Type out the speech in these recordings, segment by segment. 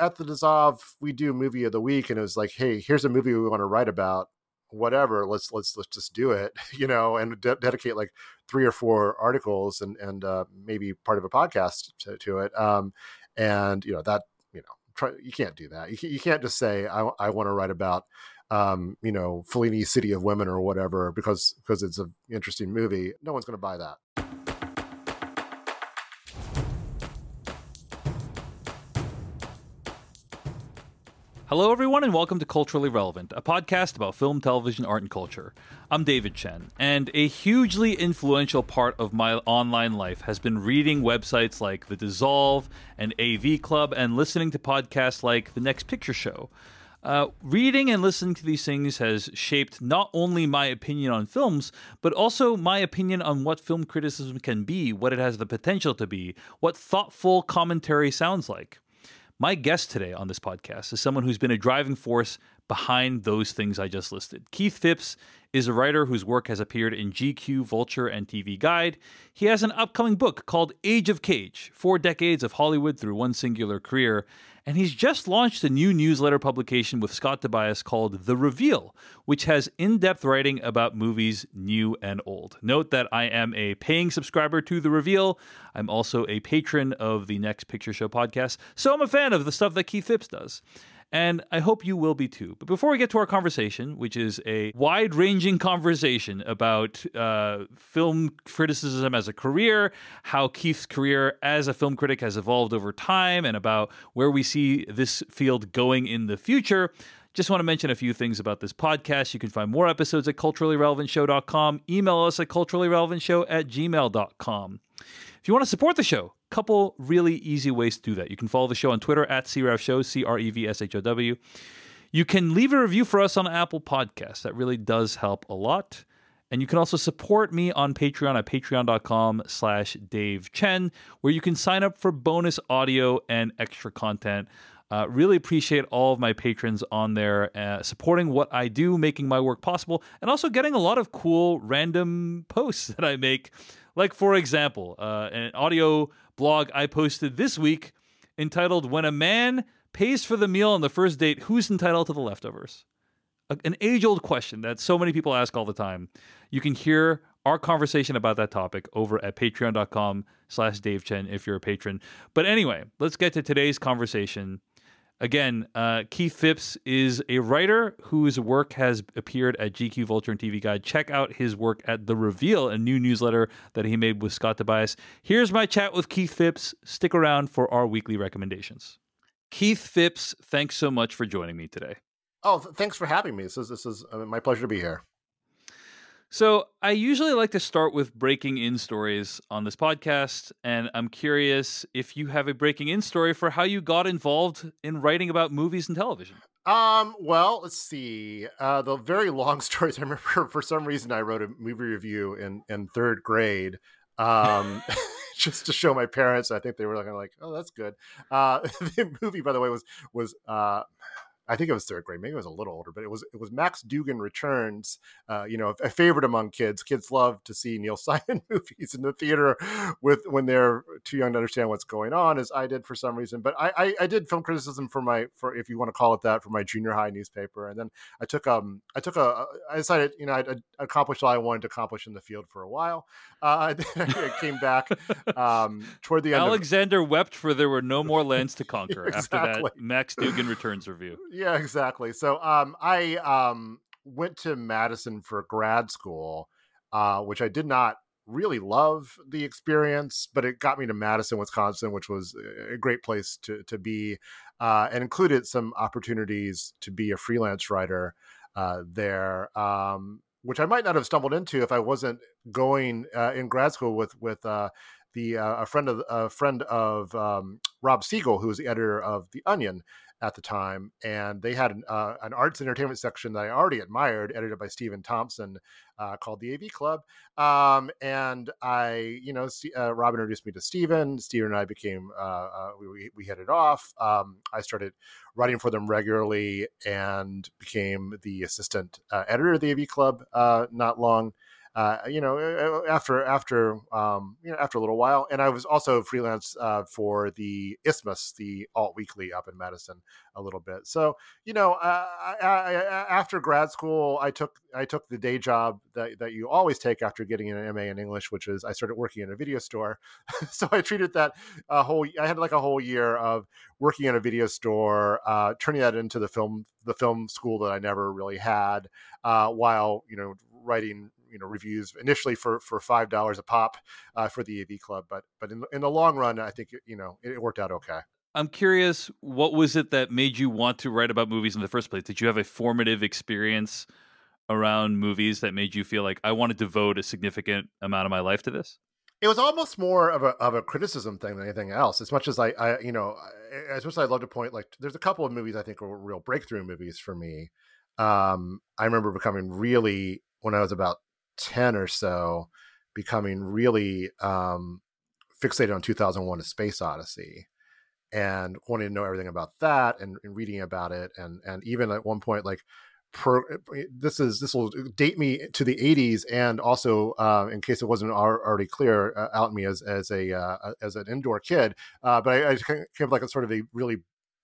at the dissolve we do movie of the week and it was like hey here's a movie we want to write about. Whatever let's let's let's just do it you know and de- dedicate like three or four articles and and uh, maybe part of a podcast to, to it um and you know that you know try you can't do that. You, can't, you can't just say i, I want to write about um you know Fellini's City of Women or whatever because because it's an interesting movie. No one's going to buy that Hello, everyone, and welcome to Culturally Relevant, a podcast about film, television, art, and culture. I'm David Chen, and a hugely influential part of my online life has been reading websites like The Dissolve and AV Club and listening to podcasts like The Next Picture Show. Uh, reading and listening to these things has shaped not only my opinion on films, but also my opinion on what film criticism can be, what it has the potential to be, what thoughtful commentary sounds like. My guest today on this podcast is someone who's been a driving force behind those things I just listed. Keith Phipps is a writer whose work has appeared in GQ, Vulture, and TV Guide. He has an upcoming book called Age of Cage Four Decades of Hollywood Through One Singular Career. And he's just launched a new newsletter publication with Scott Tobias called The Reveal, which has in depth writing about movies new and old. Note that I am a paying subscriber to The Reveal. I'm also a patron of the Next Picture Show podcast, so I'm a fan of the stuff that Keith Phipps does and I hope you will be too. But before we get to our conversation, which is a wide ranging conversation about uh, film criticism as a career, how Keith's career as a film critic has evolved over time, and about where we see this field going in the future. Just want to mention a few things about this podcast. You can find more episodes at culturallyrelevantshow.com. Email us at culturallyrelevantshow at gmail.com. If you want to support the show, couple really easy ways to do that. You can follow the show on Twitter at CREV Show, C R E V S H O W. You can leave a review for us on Apple Podcasts. That really does help a lot. And you can also support me on Patreon at patreon.com slash Dave Chen, where you can sign up for bonus audio and extra content. Uh, really appreciate all of my patrons on there uh, supporting what I do, making my work possible, and also getting a lot of cool random posts that I make. Like, for example, uh, an audio blog I posted this week entitled When a Man Pays for the Meal on the First Date, Who's Entitled to the Leftovers? an age old question that so many people ask all the time. You can hear our conversation about that topic over at patreon.com slash Dave Chen if you're a patron. But anyway, let's get to today's conversation Again, uh, Keith Phipps is a writer whose work has appeared at GQ, Vulture, and TV Guide. Check out his work at The Reveal, a new newsletter that he made with Scott Tobias. Here's my chat with Keith Phipps. Stick around for our weekly recommendations. Keith Phipps, thanks so much for joining me today. Oh, thanks for having me. This is this is uh, my pleasure to be here. So, I usually like to start with breaking in stories on this podcast, and I'm curious if you have a breaking in story for how you got involved in writing about movies and television. Um, well, let's see. Uh, the very long stories. I remember for some reason I wrote a movie review in in third grade. Um, just to show my parents. I think they were like, "Oh, that's good." Uh, the movie, by the way, was was uh, I think it was third grade. Maybe it was a little older, but it was it was Max Dugan Returns. Uh, you know, a favorite among kids. Kids love to see Neil Simon movies in the theater with when they're too young to understand what's going on, as I did for some reason. But I, I, I did film criticism for my for if you want to call it that for my junior high newspaper, and then I took um I took a I decided you know I'd, I'd accomplished all I wanted to accomplish in the field for a while. Uh, I came back um, toward the end. Alexander of, wept for there were no more lands to conquer exactly. after that Max Dugan Returns review yeah, exactly. So um, I um, went to Madison for grad school, uh, which I did not really love the experience, but it got me to Madison, Wisconsin, which was a great place to to be, uh, and included some opportunities to be a freelance writer uh, there. Um, which I might not have stumbled into if I wasn't going uh, in grad school with with uh, the uh, a friend of a friend of um, Rob Siegel, who was the editor of the Onion at the time, and they had an, uh, an arts entertainment section that I already admired, edited by Stephen Thompson, uh, called the AV Club. Um, and I, you know, uh, Rob introduced me to Stephen. Stephen and I became uh, uh, we, we hit it off. Um, I started writing for them regularly and became the assistant uh, editor of the AV Club not long uh, you know, after after um, you know after a little while, and I was also freelance uh, for the Isthmus, the alt weekly up in Madison, a little bit. So you know, uh, I, I, after grad school, I took I took the day job that that you always take after getting an MA in English, which is I started working in a video store. so I treated that a whole. I had like a whole year of working in a video store, uh, turning that into the film the film school that I never really had, uh, while you know writing you know reviews initially for for five dollars a pop uh, for the AV Club, but but in in the long run, I think you know it, it worked out okay. I'm curious, what was it that made you want to write about movies in the first place? Did you have a formative experience around movies that made you feel like I want to devote a significant amount of my life to this? It was almost more of a of a criticism thing than anything else. As much as I, I you know, as much as I love to point, like there's a couple of movies I think were real breakthrough movies for me. Um, I remember becoming really when I was about ten or so, becoming really um, fixated on 2001: A Space Odyssey, and wanting to know everything about that, and, and reading about it, and and even at one point like Pro, this is this will date me to the 80s and also uh, in case it wasn't already clear uh, out me as as a uh, as an indoor kid uh, but I, I came up like a sort of a really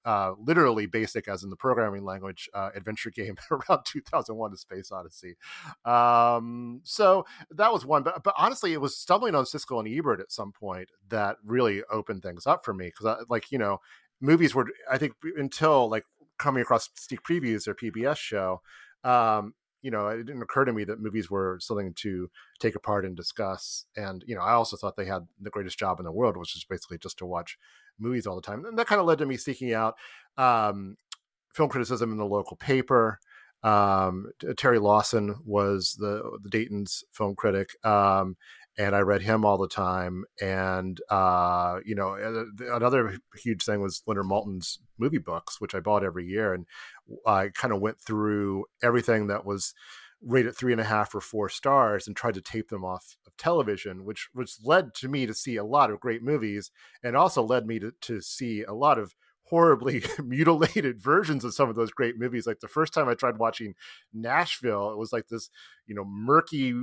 uh, literally basic as in the programming language uh, adventure game around 2001 a space odyssey um, so that was one but, but honestly it was stumbling on siskel and ebert at some point that really opened things up for me because like you know movies were i think until like coming across sneak previews or PBS show, um, you know, it didn't occur to me that movies were something to take apart and discuss. And you know, I also thought they had the greatest job in the world, which is basically just to watch movies all the time. And that kind of led to me seeking out um, film criticism in the local paper. Um, Terry Lawson was the the Dayton's film critic, um, and I read him all the time. And uh, you know, another huge thing was Leonard Maltin's movie books, which I bought every year, and I kind of went through everything that was rated three and a half or four stars and tried to tape them off of television, which which led to me to see a lot of great movies, and also led me to to see a lot of horribly mutilated versions of some of those great movies. Like the first time I tried watching Nashville, it was like this, you know, murky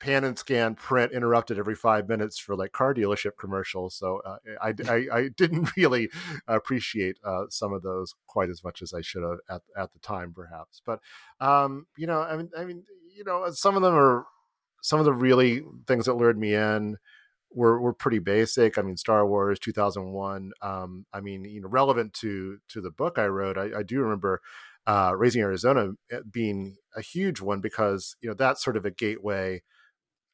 pan and scan print interrupted every five minutes for like car dealership commercials. So uh, I, I, I, didn't really appreciate uh, some of those quite as much as I should have at, at the time, perhaps. But um, you know, I mean, I mean, you know, some of them are some of the really things that lured me in were were pretty basic. I mean, Star Wars 2001. Um, I mean, you know, relevant to to the book I wrote. I, I do remember. Uh, Raising Arizona eh, being a huge one because you know that's sort of a gateway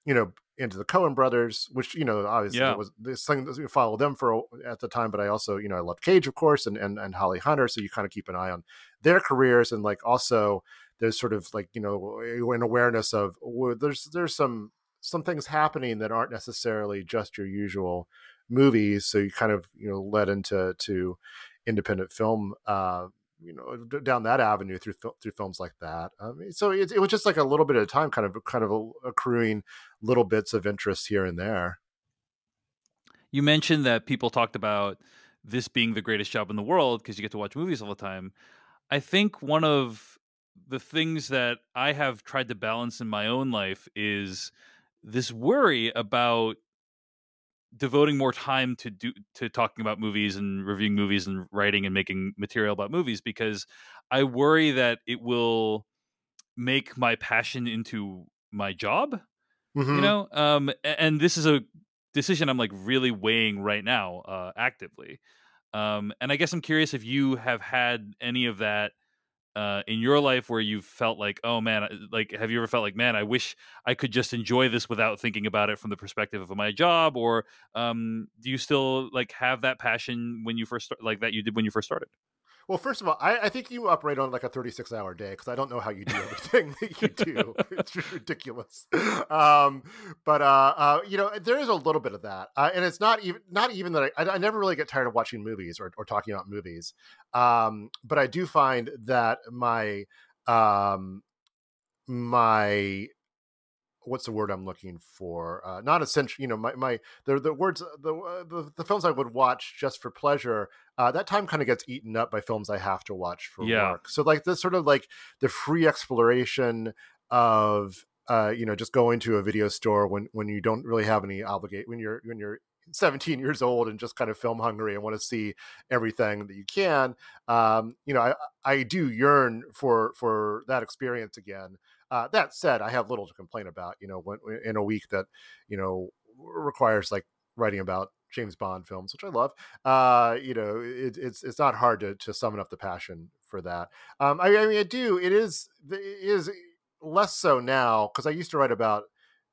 you know, into the Coen brothers, which you know obviously yeah. was this thing that we followed them for at the time, but I also you know I loved Cage, of course, and and and Holly Hunter, so you kind of keep an eye on their careers and like also there's sort of like you know an awareness of well, there's there's some some things happening that aren't necessarily just your usual movies, so you kind of you know led into to independent film uh, you know down that avenue through through films like that. So it, it was just like a little bit of time, kind of kind of accruing little bits of interest here and there. You mentioned that people talked about this being the greatest job in the world because you get to watch movies all the time. I think one of the things that I have tried to balance in my own life is this worry about devoting more time to do to talking about movies and reviewing movies and writing and making material about movies because I worry that it will make my passion into my job. Mm-hmm. You know, um, and this is a decision I'm like really weighing right now, uh, actively. Um, and I guess I'm curious if you have had any of that uh, in your life where you've felt like, oh man, like have you ever felt like, man, I wish I could just enjoy this without thinking about it from the perspective of my job, or um, do you still like have that passion when you first like that you did when you first started? Well, first of all, I, I think you operate on like a 36 hour day because I don't know how you do everything that you do. it's ridiculous. Um, but uh, uh, you know, there is a little bit of that, uh, and it's not even not even that I, I, never really get tired of watching movies or, or talking about movies. Um, but I do find that my um, my what's the word I'm looking for? Uh, not essential. You know, my my the the words the, uh, the, the films I would watch just for pleasure. Uh, that time kind of gets eaten up by films I have to watch for yeah. work. So like this sort of like the free exploration of uh, you know, just going to a video store when when you don't really have any obligate when you're when you're 17 years old and just kind of film hungry and want to see everything that you can. Um, you know, I I do yearn for for that experience again. Uh, that said, I have little to complain about. You know, when, in a week that you know requires like writing about James Bond films, which I love. Uh, you know, it, it's it's not hard to to summon up the passion for that. Um, I, I mean, I do. It is it is less so now because I used to write about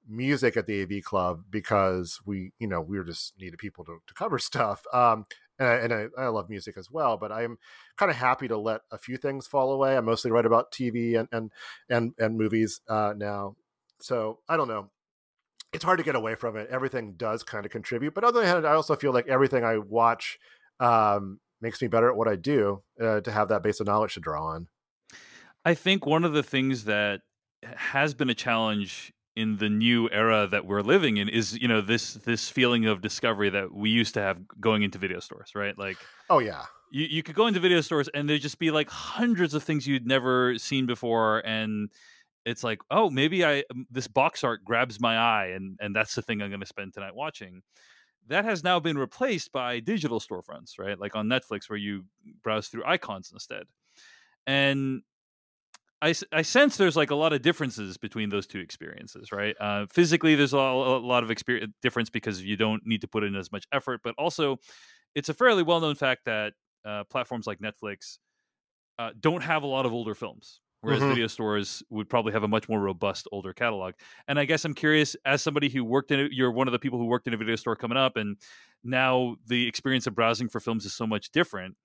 music at the AV Club because we, you know, we were just needed people to, to cover stuff. Um, and, I, and I, I, love music as well, but I'm kind of happy to let a few things fall away. I mostly write about TV and and and, and movies uh, now, so I don't know. It's hard to get away from it. Everything does kind of contribute, but on the other hand, I also feel like everything I watch um, makes me better at what I do uh, to have that base of knowledge to draw on. I think one of the things that has been a challenge in the new era that we're living in is you know this this feeling of discovery that we used to have going into video stores right? Like oh yeah. you, you could go into video stores and there'd just be like hundreds of things you'd never seen before and it's like oh maybe i this box art grabs my eye and and that's the thing i'm going to spend tonight watching. That has now been replaced by digital storefronts right? Like on netflix where you browse through icons instead. And I, I sense there's like a lot of differences between those two experiences, right? Uh, physically, there's a, a lot of experience difference because you don't need to put in as much effort, but also it's a fairly well known fact that uh, platforms like Netflix uh, don't have a lot of older films, whereas mm-hmm. video stores would probably have a much more robust older catalog. And I guess I'm curious, as somebody who worked in, it, you're one of the people who worked in a video store coming up, and now the experience of browsing for films is so much different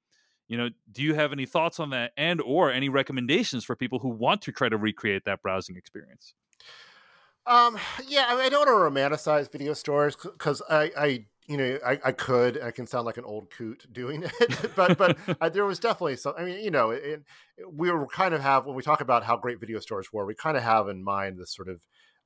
you know do you have any thoughts on that and or any recommendations for people who want to try to recreate that browsing experience? Um yeah i, mean, I don't want to romanticize video stores because i i you know I, I could i can sound like an old coot doing it but but I, there was definitely some i mean you know it, it, we were kind of have when we talk about how great video stores were we kind of have in mind this sort of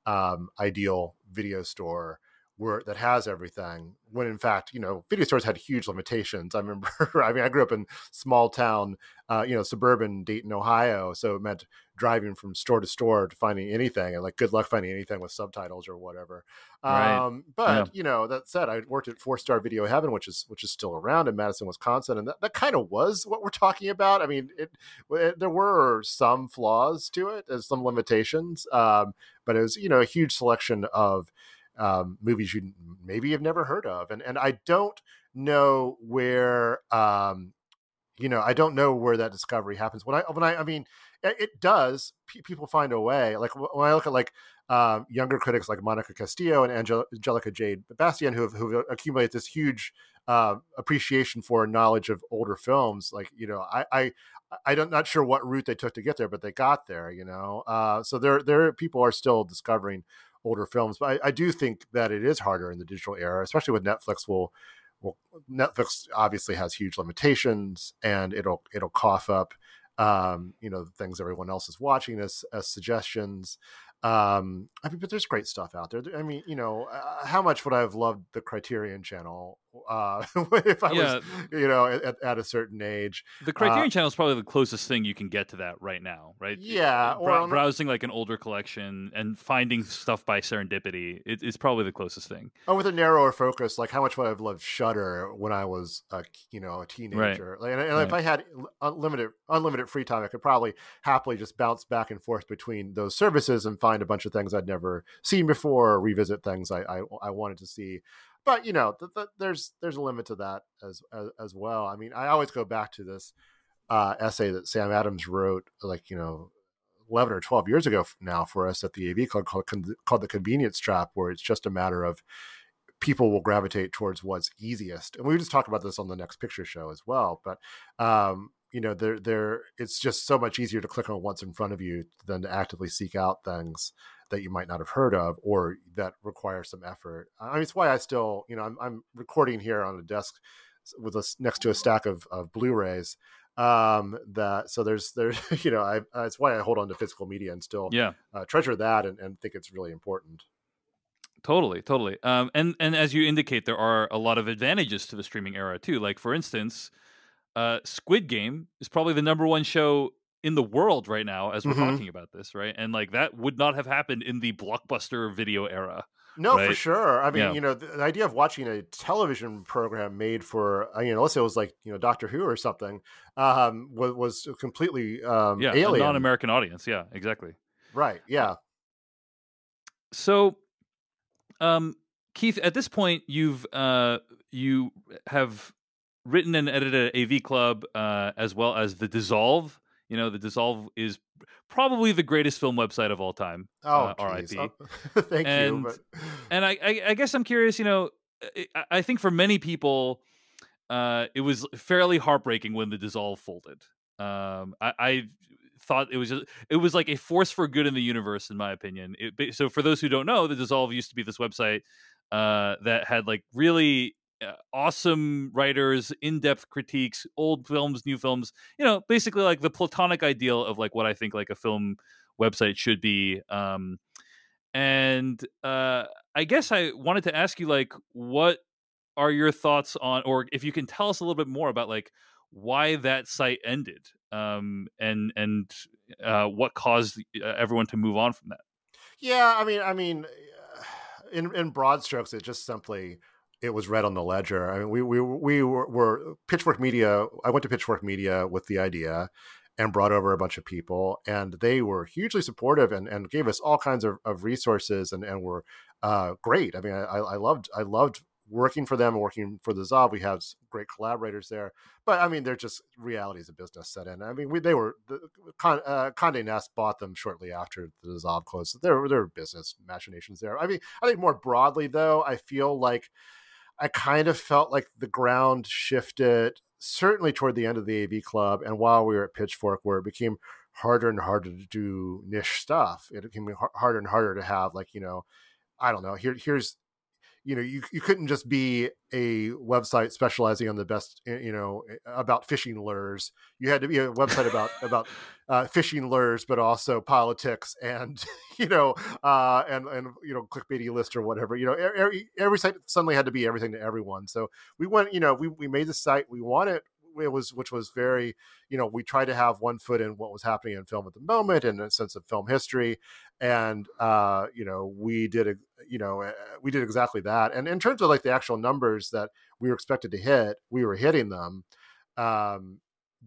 um, ideal video store where that has everything when in fact you know video stores had huge limitations i remember i mean i grew up in small town uh, you know suburban dayton ohio so it meant driving from store to store to finding anything and like good luck finding anything with subtitles or whatever right. um, but yeah. you know that said i worked at four star video heaven which is which is still around in madison wisconsin and that, that kind of was what we're talking about i mean it, it, there were some flaws to it and some limitations um, but it was you know a huge selection of um, movies you maybe have never heard of, and and I don't know where um, you know I don't know where that discovery happens. When I when I I mean it, does. P- people find a way. Like when I look at like um, younger critics like Monica Castillo and Angel- Angelica Jade Bastien, who have, who this huge uh, appreciation for knowledge of older films. Like you know, I I I don't not sure what route they took to get there, but they got there. You know, uh, so there there people are still discovering older films. But I, I, do think that it is harder in the digital era, especially with Netflix. Will will Netflix obviously has huge limitations, and it'll it'll cough up um, you know the things everyone else is watching as as suggestions. Um, I mean, but there's great stuff out there. I mean, you know, uh, how much would I have loved the Criterion Channel uh, if I yeah. was, you know, at, at, a certain age? The Criterion uh, Channel is probably the closest thing you can get to that right now, right? Yeah, Bra- browsing like an older collection and finding stuff by serendipity it, it's probably the closest thing. Oh, with a narrower focus, like how much would I have loved Shudder when I was, a, you know, a teenager? Right. Like, and, and right. if I had unlimited unlimited free time, I could probably happily just bounce back and forth between those services and find find a bunch of things I'd never seen before, or revisit things I I, I wanted to see. But you know, there's there's a limit to that as, as, as well. I mean, I always go back to this uh, essay that Sam Adams wrote, like you know, 11 or 12 years ago now for us at the AV Club called, called The Convenience Trap, where it's just a matter of people will gravitate towards what's easiest. And we just talk about this on the next picture show as well. But um, you know they're they're it's just so much easier to click on what's in front of you than to actively seek out things that you might not have heard of or that require some effort. I mean it's why i still you know i'm, I'm recording here on a desk with us next to a stack of, of blu-rays um that so there's there's you know i uh, it's why i hold on to physical media and still yeah. uh, treasure that and, and think it's really important. Totally totally um and and as you indicate there are a lot of advantages to the streaming era too like for instance uh, Squid Game is probably the number one show in the world right now as we're Mhm. talking about this, right? And like that would not have happened in the blockbuster video era. No, for sure. I mean, Yeah. you know, the, the idea of watching a television program made for, uh, you know, let's say it was like, you know, Doctor Who or something, um, was, was completely um, Yeah, a alien. non-American audience. Yeah, exactly. right. Yeah. So, um, Keith, at this point, you've uh, you have written and edited AV Club uh, as well as the Dissolve. You know, the Dissolve is probably the greatest film website of all time. Oh, uh. RIP. Oh, thank And- you. But And I, I, I guess I'm curious. You know, I, I think for many people, uh, it was fairly heartbreaking when the Dissolve folded. Um, I, I thought it was just, it was like a force for good in the universe, in my opinion. It, so for those who don't know, the Dissolve used to be this website uh, that had like really uh, awesome writers, in-depth critiques, old films, new films. You know, basically like the platonic ideal of like what I think like a film website should be. Um, and uh, I guess I wanted to ask you like what are your thoughts on or if you can tell us a little bit more about like why that site ended um and and uh what caused uh, everyone to move on from that yeah, I mean, I mean, in in broad strokes, it just simply it was read on the ledger. I mean, we we we were, were Pitchfork Media. I went to Pitchfork Media with the idea and brought over a bunch of people, and they were hugely supportive and, and gave us all kinds of, of resources and and were uh, great. I mean, I, I loved I loved working for them working for the Zob. We have great collaborators there, but I mean, they're just realities of business set in. I mean, we they were the Con, uh, Condé Nast bought them shortly after the Zob closed. So there there were business machinations there. I mean, I think more broadly though, I feel like I kind of felt like the ground shifted certainly toward the end of the AV Club, and while we were at Pitchfork, where it became harder and harder to do niche stuff, it became harder and harder to have like you know, I don't know. Here, here's you know, you you couldn't just be a website specializing on the best, eh, you know, about fishing lures. You had to be a website about about uh, fishing lures, but also politics and you know, uh, and and you know, clickbaity list or whatever. You know, every every site suddenly had to be everything to everyone. So we went, you know, we we made the site. We wanted it was which was very you know we tried to have one foot in what was happening in film at the moment and a sense of film history and uh you know we did you know uh, we did exactly that. And in terms of like the actual numbers that we were expected to hit we were hitting them um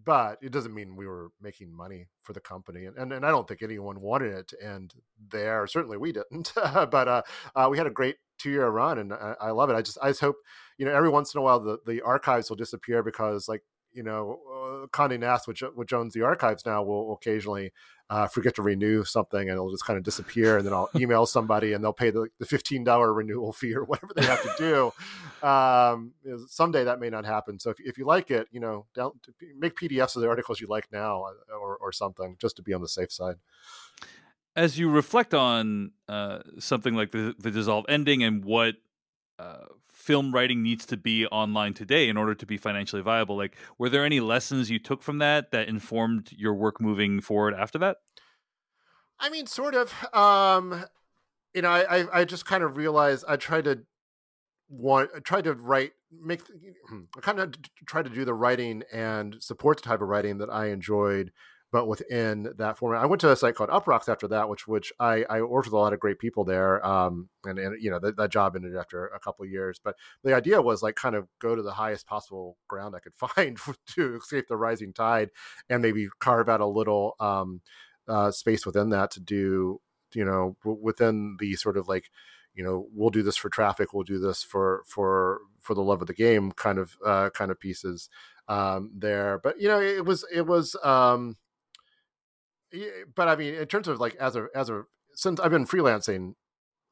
but it doesn't mean we were making money for the company and, and, and i don't think anyone wanted it to end there certainly we didn't but uh, uh, we had a great two year run and I, I love it. I just i just hope you know every once in a while the, the archives will disappear because like you know uh, Condé Nast which which owns the archives now will occasionally uh, forget to renew something and it'll just kind of disappear and then I'll email somebody and they'll pay the, the $15 renewal fee or whatever they have to do. Um, you know, someday that may not happen. So if, if you like it you know down, make PDFs of the articles you like now uh, or, or something just to be on the safe side. As you reflect on uh, something like the the dissolve ending and what uh, film writing needs to be online today in order to be financially viable like were there any lessons you took from that that informed your work moving forward after that I mean, sort of. Um, you know, I, I, I just kind of realized I tried to want, I tried to write, make, I kind of tried to do the writing and support the type of writing that I enjoyed, but within that format. I went to a site called Uproxx after that, which which I, I worked with a lot of great people there. Um, and, and you know, that, job ended after a couple years. But the idea was like kind of go to the highest possible ground I could find to escape the rising tide and maybe carve out a little, um, uh, space within that to do you know w- within the sort of like you know we'll do this for traffic we'll do this for for for the love of the game kind of uh kind of pieces um there but you know it was it was um but i mean in terms of like as a as a since i've been freelancing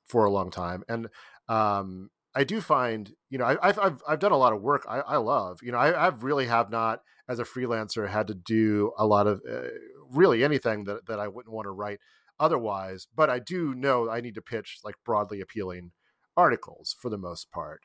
for a long time and um i do find you know I, i've i've i've done a lot of work i i love you know i i've really have not as a freelancer had to do a lot of uh, really anything that, that I wouldn't want to write otherwise. But I do know I need to pitch like broadly appealing articles for the most part.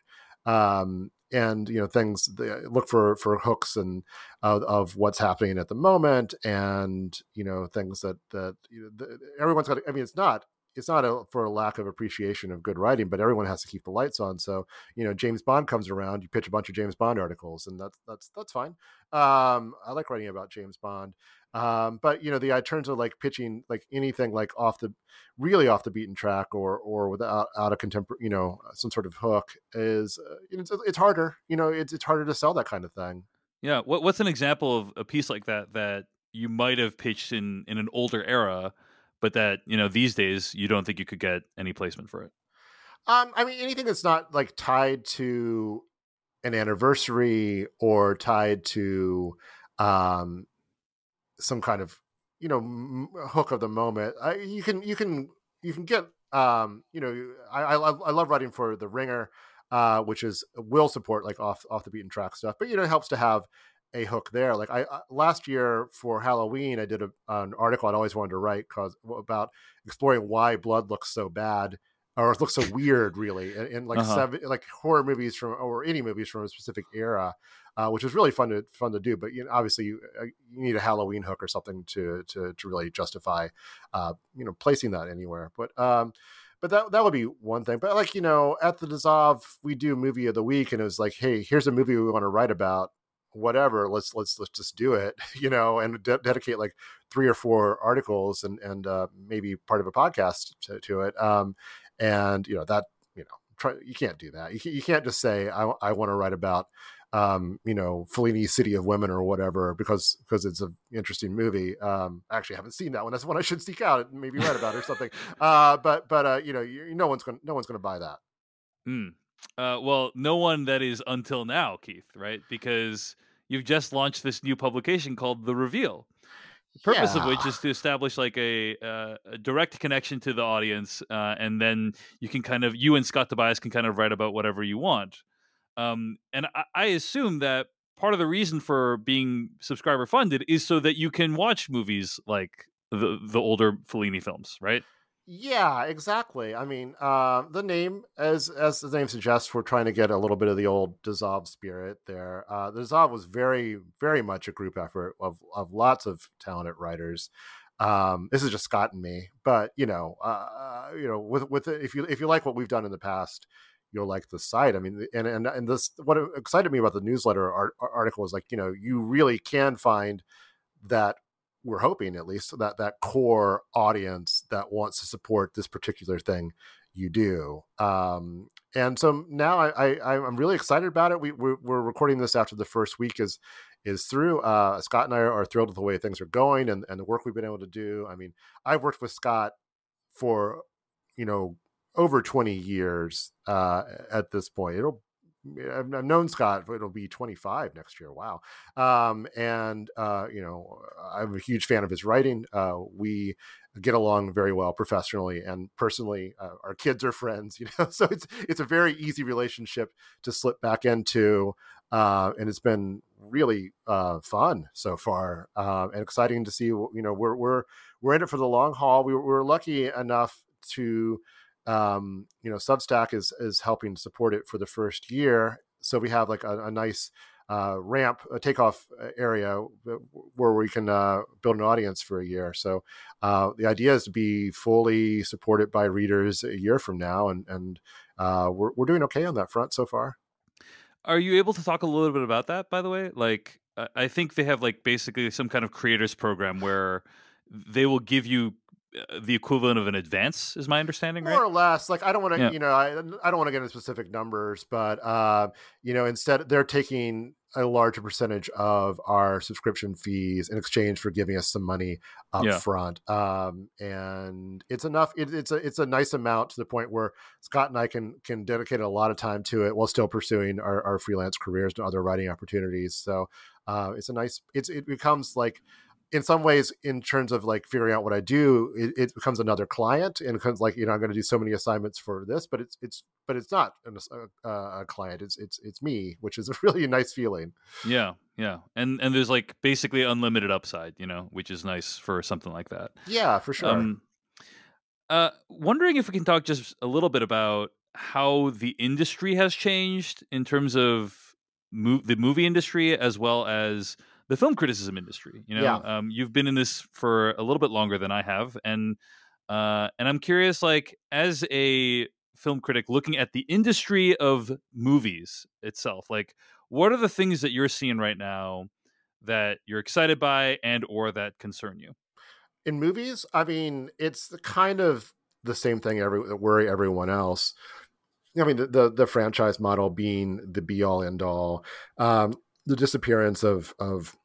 Um, and you know things look for for hooks and uh, of what's happening at the moment and you know things that that you know, the, everyone's got to, i mean it's not it's not a, for a lack of appreciation of good writing, but everyone has to keep the lights on. So you know, James Bond comes around, you pitch a bunch of James Bond articles, and that's that's that's fine. Um, I like writing about James Bond. Um, but you know, the in terms of like pitching like anything like off the really off the beaten track or or without out of contemporary, you know, some sort of hook is uh, it's, it's harder. You know, it's it's harder to sell that kind of thing. Yeah. What, what's an example of a piece like that that you might have pitched in in an older era, but that you know these days you don't think you could get any placement for it? Um, I mean, anything that's not like tied to an anniversary or tied to um some kind of you know m- hook of the moment. I, you can you can you can get um you know I I, I love writing for the Ringer, uh, which is will support like off off the beaten track stuff, but you know it helps to have a hook there. Like I last year for Halloween, I did a, an article I'd always wanted to write cause about exploring why blood looks so bad or it looks so weird, really, in, in like uh-huh. seven like horror movies from or any movies from a specific era uh, which is really fun to fun to do. But you know, obviously, you, uh, you need a Halloween hook or something to to to really justify, uh, you know, placing that anywhere. But um, but that that would be one thing. But like you know, at the Dissolve, we do movie of the week, and it was like, hey, here's a movie we want to write about. Whatever, let's let's let's just do it, you know, and de- dedicate like three or four articles and and uh, maybe part of a podcast to, to it. Um, and you know that you know try, you can't do that. You, you can't just say I, I want to write about um, you know, Fellini's City of Women or whatever, because because it's an interesting movie. Um, I actually haven't seen that one. That's one I should seek out and maybe write about or something. Uh, but but uh, you know, you, no one's gonna no one's going to buy that. Mm. Uh, well, no one that is until now, Keith, right? Because you've just launched this new publication called The Reveal. The purpose yeah. of which is to establish like a, uh, a direct connection to the audience, uh, and then you can kind of you and Scott Tobias can kind of write about whatever you want. Um, and I, I assume that part of the reason for being subscriber funded is so that you can watch movies like the the older Fellini films, right? Yeah, exactly. I mean, uh, the name, as as the name suggests, we're trying to get a little bit of the old Dissolve spirit there. Uh, the Dissolve was very, very much a group effort of of lots of talented writers. Um, this is just Scott and me, but you know, uh, you know, with with if you if you like what we've done in the past, you'll like the site. I mean, and and and this what excited me about the newsletter art, article is like you know you really can find that we're hoping at least that that core audience that wants to support this particular thing you do. Um, and so now I, I I'm really excited about it. We we're, we're recording this after the first week is is through. Uh, Scott and I are thrilled with the way things are going and and the work we've been able to do. I mean, I've worked with Scott for you know over 20 years uh, at this point. It'll I've, known Scott. But it'll be 25 next year. Wow. Um, and uh, you know, I'm a huge fan of his writing. Uh, we get along very well professionally and personally. Uh, our kids are friends, you know, so it's it's a very easy relationship to slip back into, uh, and it's been really uh, fun so far uh, and exciting to see. You know, we're we're we're in it for the long haul. We we're lucky enough to um, you know, Substack is is helping support it for the first year. So we have like a, a nice uh, ramp, a takeoff uh, area where we can uh, build an audience for a year. So uh, the idea is to be fully supported by readers a year from now, and and uh, we're we're doing okay on that front so far. Are you able to talk a little bit about that? By the way, like I think they have like basically some kind of creators program where they will give you uh, the equivalent of an advance is my understanding more right? or less like i don't want to yeah. you know I, I don't want to get into specific numbers but uh you know instead they're taking a larger percentage of our subscription fees in exchange for giving us some money up yeah. front um and it's enough it, it's a it's a nice amount to the point where scott and i can can dedicate a lot of time to it while still pursuing our, our freelance careers and other writing opportunities so uh it's a nice it's it becomes like in some ways, in terms of like figuring out what I do, it, it becomes another client, and it becomes like you know I'm going to do so many assignments for this, but it's it's but it's not a, a, client. It's it's it's me, which is a really nice feeling. Yeah, yeah, and and there's like basically unlimited upside, you know, which is nice for something like that. Yeah, for sure. Um, uh, wondering if we can talk just a little bit about how the industry has changed in terms of mo- the movie industry as well as the film criticism industry. You know, yeah. um, you've been in this for a little bit longer than I have, and Uh, and I'm curious, like, as a film critic looking at the industry of movies itself, like, what are the things that you're seeing right now that you're excited by and or that concern you? In movies, I mean, it's the kind of the same thing every that worry everyone else. I mean, the, the, the franchise model being the be all end all, um, the disappearance of of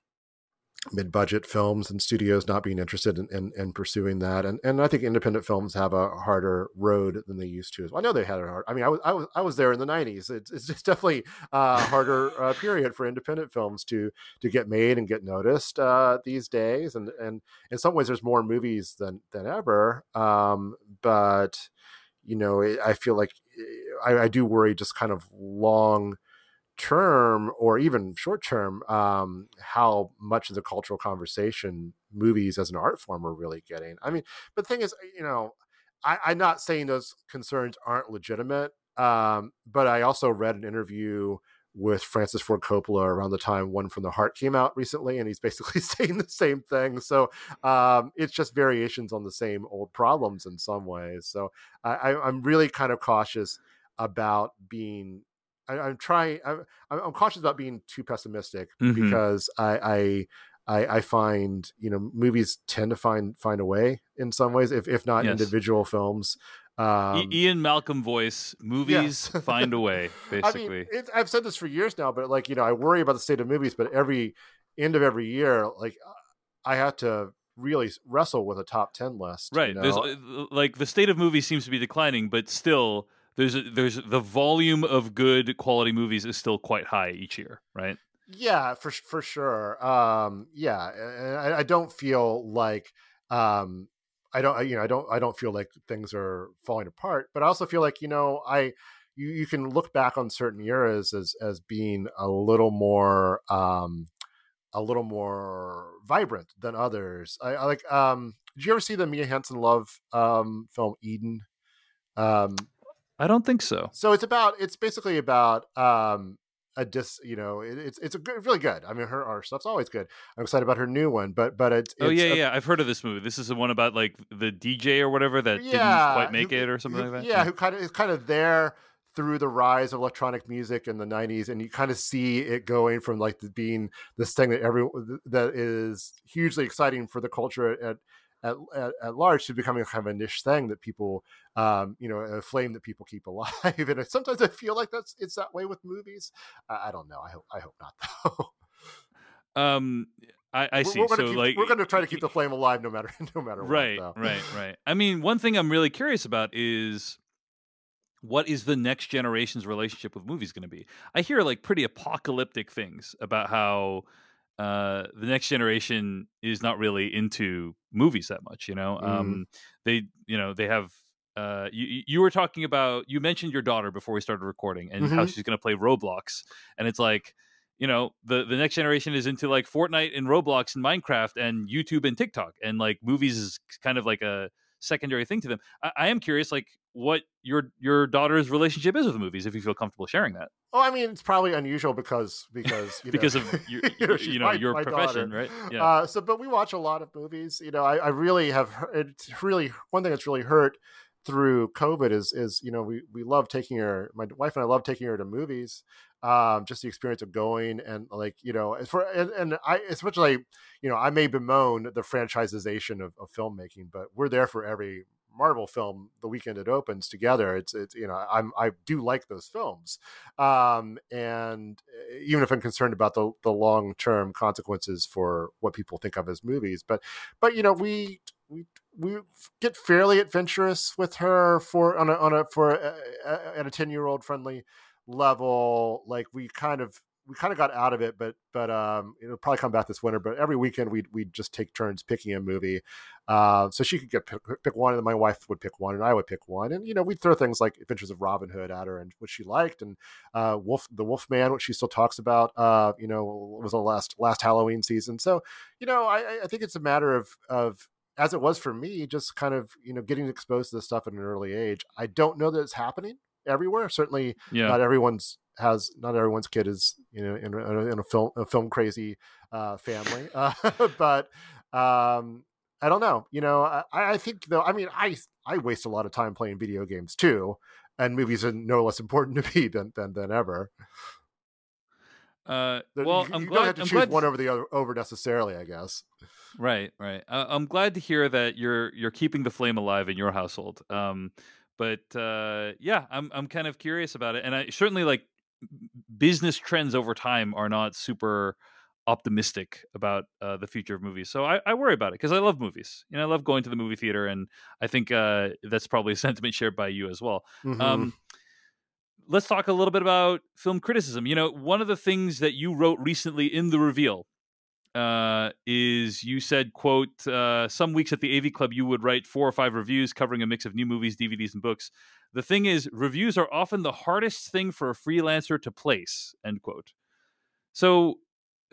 mid-budget films and studios not being interested in, in, in, pursuing that. And and I think independent films have a harder road than they used to as well. I know they had a hard I mean I was I was I was there in the 90s it's, it's just definitely a harder uh, period for independent films to to get made and get noticed uh, these days. And and in some ways there's more movies than than ever. Um, but you know I feel like I, I do worry just kind of long term or even short term um, how much of the cultural conversation movies as an art form are really getting. I mean but the thing is you know I, i'm not saying those concerns aren't legitimate um, but i also read an interview with francis ford coppola around the time one from the heart came out recently and he's basically saying the same thing. So um, it's just variations on the same old problems in some ways. So I, i'm really kind of cautious about being I, am trying. I'm, I'm cautious about being too pessimistic mm-hmm. because I, I, I, I find you know movies tend to find find a way in some ways, if if not yes. individual films. Um, Ian Malcolm voice movies find a way. Basically, I mean, I've said this for years now, but like you know, I worry about the state of movies. But every end of every year, like I have to really wrestle with a top 10 list right you know? there's uh, like the state of movies seems to be declining but still there's a, there's the volume of good quality movies is still quite high each year, right? Yeah, for for sure. Um, yeah, I, I don't feel like um, I don't you know I don't I don't feel like things are falling apart, but I also feel like you know I you, you can look back on certain eras as as being a little more um, a little more vibrant than others. I, I like um, did you ever see the Mia Hansen-Løve um, film Eden? Um, I don't think so. So it's about it's basically about um a dis you know it, it's it's a good, really good. I mean her our stuff's always good. I'm excited about her new one, but but it's, oh yeah a, yeah I've heard of this movie. This is the one about like the DJ or whatever that yeah, didn't quite make who, it or something who, like that. Yeah, yeah, who kind of is kind of there through the rise of electronic music in the 90s and you kind of see it going from like the, being this thing that every that is hugely exciting for the culture at at, at, at, large to becoming kind of a niche thing that people, um, you know, a flame that people keep alive. and sometimes I feel like that's it's that way with movies. I, I don't know. I hope I hope not though. um, I, I see. We're, we're so keep, like we're going to try to keep the flame alive no matter no matter right, what. Right, right, right. I mean, one thing I'm really curious about is what is the next generation's relationship with movies going to be? I hear like pretty apocalyptic things about how uh, the next generation is not really into movies that much. You know, mm. um, they you know they have. Uh, you you were talking about you mentioned your daughter before we started recording and mm-hmm. how she's going to play Roblox, and it's like you know the the next generation is into like Fortnite and Roblox and Minecraft and YouTube and TikTok, and like movies is kind of like a secondary thing to them. I, I am curious, like what your your daughter's relationship is with movies, if you feel comfortable sharing that. Oh, I mean, it's probably unusual because because you know, because of your, you know, you know my, your profession, daughter. right? Yeah. Uh, so, but we watch a lot of movies. You know, I, I really have. It's really one thing that's really hurt through COVID is is you know we we love taking her. My wife and I love taking her to movies. Um, just the experience of going and like you know for and, and I especially you know I may bemoan the franchisization of, of filmmaking, but we're there for every Marvel film the weekend it opens together. It's it's you know I'm I do like those films, um, and eh, even if I'm concerned about the the long term consequences for what people think of as movies, but but you know we we we get fairly adventurous with her for on a on a for a, a, at a ten year old friendly level. Like we kind of we kind of got out of it, but but um, it'll probably come back this winter. But every weekend we we just take turns picking a movie, uh, so she could get pick, pick, one, and my wife would pick one, and I would pick one, and you know we'd throw things like Adventures of Robin Hood at her, and what she liked, and uh, Wolf the Wolf Man, which she still talks about. Uh, you know, was the last last Halloween season. So you know, I, I think it's a matter of of as it was for me, just kind of you know getting exposed to this stuff at an early age. I don't know that it's happening everywhere. Certainly, yeah. not everyone's has not everyone's kid is you know in, in a film a film crazy uh, family, uh, but um, I don't know. You know, I, I think though. I mean, I I waste a lot of time playing video games too, and movies are no less important to me than than, than ever. Uh, well, you, I'm you glad. don't have to I'm choose glad, one over the other over necessarily. I guess. Right, right. Uh, I'm glad to hear that you're you're keeping the flame alive in your household. Um, but uh, yeah, I'm I'm kind of curious about it, and I certainly like business trends over time are not super optimistic about uh, the future of movies. So I, I worry about it because I love movies. You know, I love going to the movie theater, and I think uh, that's probably a sentiment shared by you as well. Mhm. Um, let's talk a little bit about film criticism. You know, one of the things that you wrote recently in the reveal uh, is you said, "quote uh, Some weeks at the AV Club, you would write four or five reviews covering a mix of new movies, DVDs, and books. The thing is, reviews are often the hardest thing for a freelancer to place." End quote. So.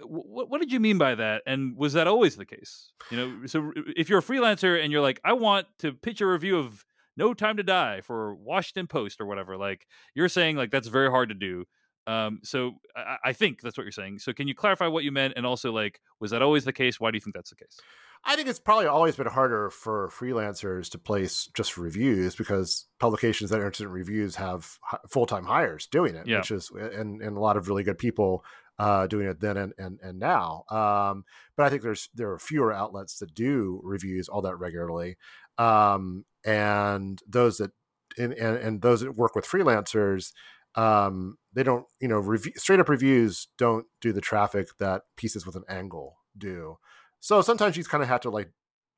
What, what did you mean by that? And was that always the case? You know, so if you're a freelancer and you're like, I want to pitch a review of no Time to Die for Washington Post or whatever. Like you're saying, like that's very hard to do. Um, so I, I think that's what you're saying. So can you clarify what you meant, and also like, was that always the case? Why do you think that's the case? I think it's probably always been harder for freelancers to place just reviews because publications that are interested in reviews have full time hires doing it, Yeah. which is and, and a lot of really good people uh, doing it then and and, and now. Um, but I think there's there are fewer outlets that do reviews all that regularly, um, and those that and, and, and those that work with freelancers. Um, they don't, you know, review, straight up reviews don't do the traffic that pieces with an angle do. So sometimes you kind of have to like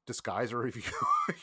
disguise a review.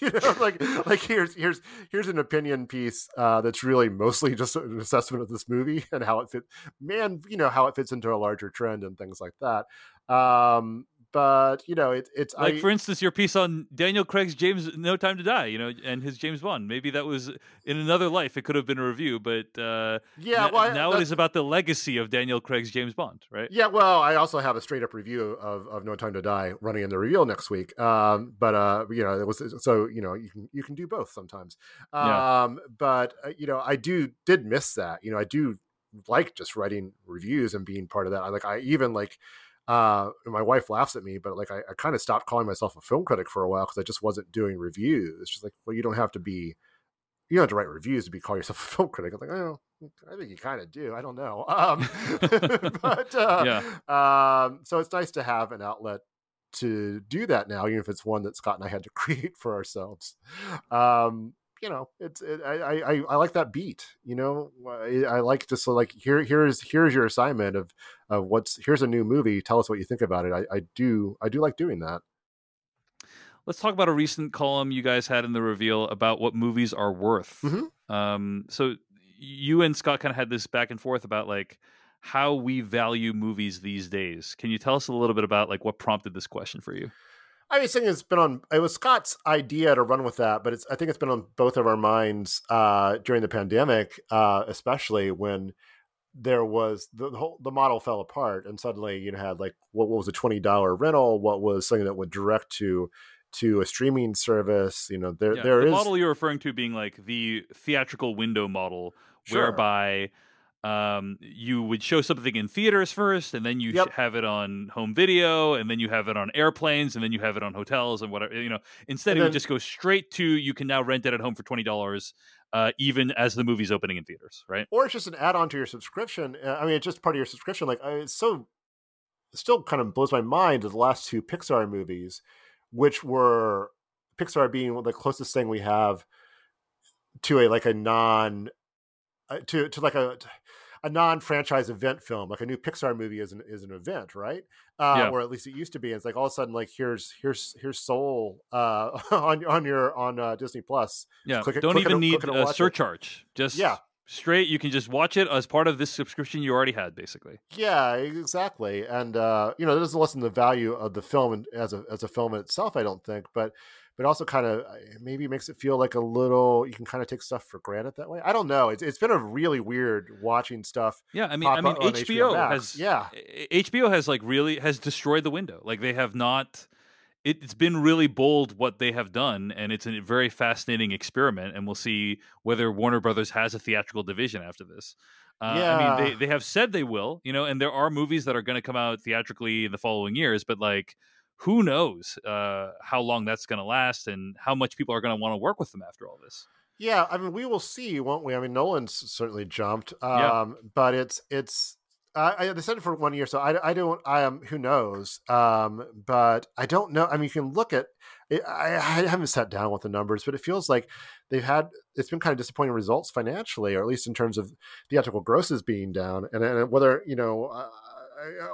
you know, like like here's here's here's an opinion piece uh, that's really mostly just an assessment of this movie and how it fit. Man, you know how it fits into a larger trend and things like that. Um, but you know, it, it's Like I, for instance, your piece on Daniel Craig's James No Time to Die, you know, and his James Bond. Maybe that was in another life. It could have been a review, but uh, yeah. n- Well, now it is about the legacy of Daniel Craig's James Bond, right? Yeah, well, I also have a straight up review of, of No Time to Die running in the reveal next week. Um, but uh, you know, it was so you know you can you can do both sometimes. Yeah. Um, but uh, you know, I do did miss that. You know, I do like just writing reviews and being part of that. I like I even like uh my wife laughs at me but like i, I kind of stopped calling myself a film critic for a while because i just wasn't doing reviews. It's just like well you don't have to be you don't have to write reviews to be call yourself a film critic. I'm like oh i think you kind of do. I don't know. Um but uh Yeah. um so it's nice to have an outlet to do that now even if it's one that scott and i had to create for ourselves. Um you know it's it, I, I i like that beat you know i, I like just like here here's here's your assignment of of what's here's a new movie tell us what you think about it i, I do i do like doing that Let's talk about a recent column you guys had in the reveal about what movies are worth. Mhm. Um, so you and Scott kind of had this back and forth about like how we value movies these days. Can you tell us a little bit about like what prompted this question for you? I mean, saying it's been on. It was Scott's idea to run with that, but it's. I think it's been on both of our minds uh, during the pandemic, uh, especially when there was the, the whole the model fell apart, and suddenly you know had like what, what was a twenty dollar rental, what was something that would direct to to a streaming service. You know, there Yeah, there the is model you're referring to being like the theatrical window model, Sure. whereby um, you would show something in theaters first, and then you Yep. sh- have it on home video, and then you have it on airplanes, and then you have it on hotels and whatever. You know, instead And it would just go straight to you can now rent it at home for twenty dollars, uh, even as the movie's opening in theaters, right? or it's just an add-on to your subscription. Uh, I mean, it's just part of your subscription. Like I, it's so, it still kind of blows my mind. The last two Pixar movies, which were Pixar being the closest thing we have to a like a non, uh, to to like a a non-franchise event film, like a new Pixar movie is an is an event, right? Uh, Yeah. Or at least it used to be. And It's like all of a sudden, like here's here's here's Soul uh, on on your on uh, Disney Plus. Yeah, click it- don't click it- even need a watch it. surcharge. Just Yeah. straight. You can just watch it as part of this subscription you already had, basically. Yeah, exactly. And uh, you know, that doesn't lessen the value of the film as a as a film in itself, I don't think, but but also kind of maybe makes it feel like a little you can kind of take stuff for granted that way. I don't know. It's it's been a really weird watching stuff. Yeah, I mean, I mean, HBO, HBO has Yeah. HBO has like really has destroyed the window. Like they have not. It, it's been really bold what they have done, and it's a very fascinating experiment. And we'll see whether Warner Brothers has a theatrical division after this. Uh, I mean, they they have said they will, you know, and there are movies that are going to come out theatrically in the following years, but like. Who knows uh, how long that's going to last and how much people are going to want to work with them after all this. Yeah, I mean, we will see, won't we? I mean, Nolan's certainly jumped, um, Yeah. but it's it's. I, I they said it for one year, so I, I don't. I am who knows, um, but I don't know. I mean, you can look at. I, I haven't sat down with the numbers, but it feels like they've had. It's been kind of disappointing results financially, or at least in terms of theatrical grosses being down, and, and whether you know, uh,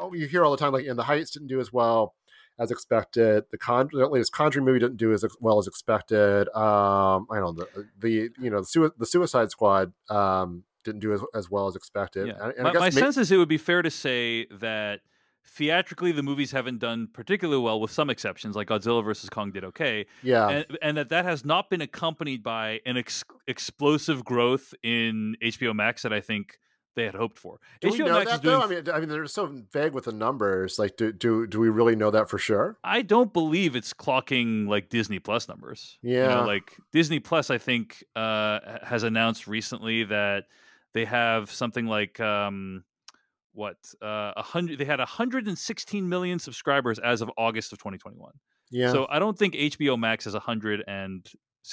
I, you hear all the time like, in the Heights didn't do as well as expected. The con the latest Conjuring movie didn't do as well as expected. Um, I don't know the, the you know the, sui- the Suicide Squad um, didn't do as, as well as expected. Yeah. And, and my I guess my ma- sense is it would be fair to say that theatrically the movies haven't done particularly well, with some exceptions, like Godzilla versus Kong did okay, yeah, and, and that that has not been accompanied by an ex- explosive growth in HBO Max that I think they had hoped for. do we HBO know Max is that though? I mean, I mean, they're so vague with the numbers. Like, do do do we really know that for sure? I don't believe it's clocking like Disney Plus numbers. You know, Yeah. like Disney Plus, I think uh, has announced recently that they have something like um, what uh, a hundred. They had 116 million subscribers as of August of 2021. Yeah, So I don't think HBO Max has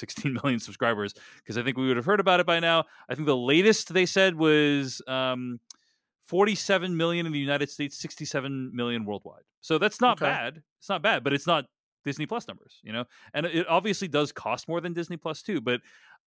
116 million subscribers because I think we would have heard about it by now. I think the latest they said was um, 47 million in the United States, 67 million worldwide. So that's not Okay. bad. It's not bad, but it's not Disney Plus numbers, you know. And it obviously does cost more than Disney Plus too, but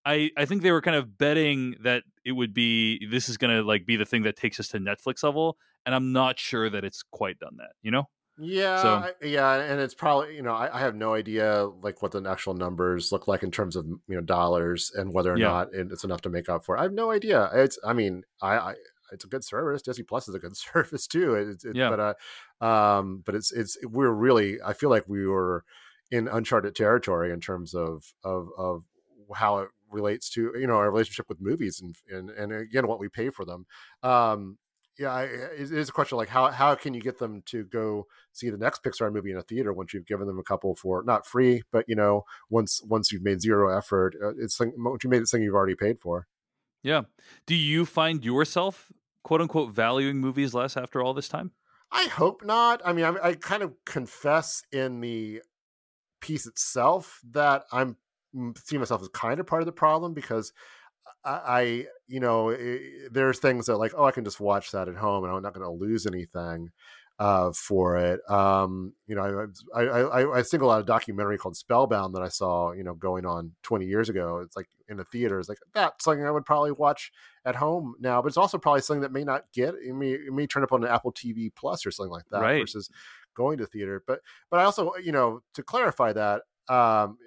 I, I think they were kind of betting that it would be this is going to like be the thing that takes us to Netflix level, and I'm not sure that it's quite done that. You know? Yeah, So- I- yeah, and it's probably you know I, I have no idea like what the actual numbers look like in terms of you know dollars and whether or Yeah. not it- it's enough to make up for. it. I have no idea. It's I mean I, I it's a good service. Disney Plus is a good service too. It's, it's Yeah. but uh, um, but it's it's we're really I feel like we were in uncharted territory in terms of of of how it relates to you know our relationship with movies and and and again what we pay for them. Um, yeah, I, it is a question like how how can you get them to go see the next Pixar movie in a theater once you've given them a couple for not free, but you know once once you've made zero effort, uh, it's once you made it something you've already paid for. Yeah. Do you find yourself quote unquote valuing movies less after all this time? I hope not. I mean, I, I kind of confess in the piece itself that I'm seeing myself as kind of part of the problem because I, I you know, i there's things that like, oh, I can just watch that at home and I'm not going to lose anything uh, for it. Um, you know, I, I, I, I single out a documentary called Spellbound that I saw, you know, going on 20 years ago. It's like in the theater. It's like that's something I would probably watch at home now, but it's also probably something that may not get. It may, it may turn up on an Apple TV Plus or something like that Right. versus going to theater. But but I also, you know, to clarify that, um,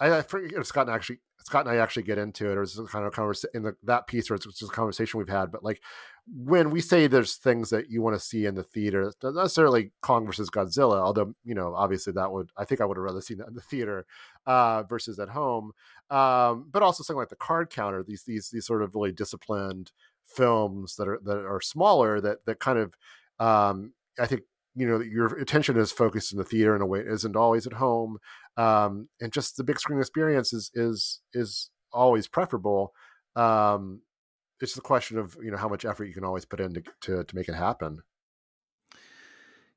I, I forget Scott and actually Scott and I actually get into it. Or it's kind of conversation in the, that piece, or it's just a conversation we've had. But like when we say there's things that you want to see in the theater, not necessarily Kong versus Godzilla, although you know obviously that would I think I would have rather seen that in the theater uh, versus at home. Um, but also something like the card counter, these these these sort of really disciplined films that are that are smaller that that kind of um, I think you know your attention is focused in the theater in a way it isn't always at home um, and just the big screen experience is is is always preferable um, it's the question of you know how much effort you can always put in to to, to make it happen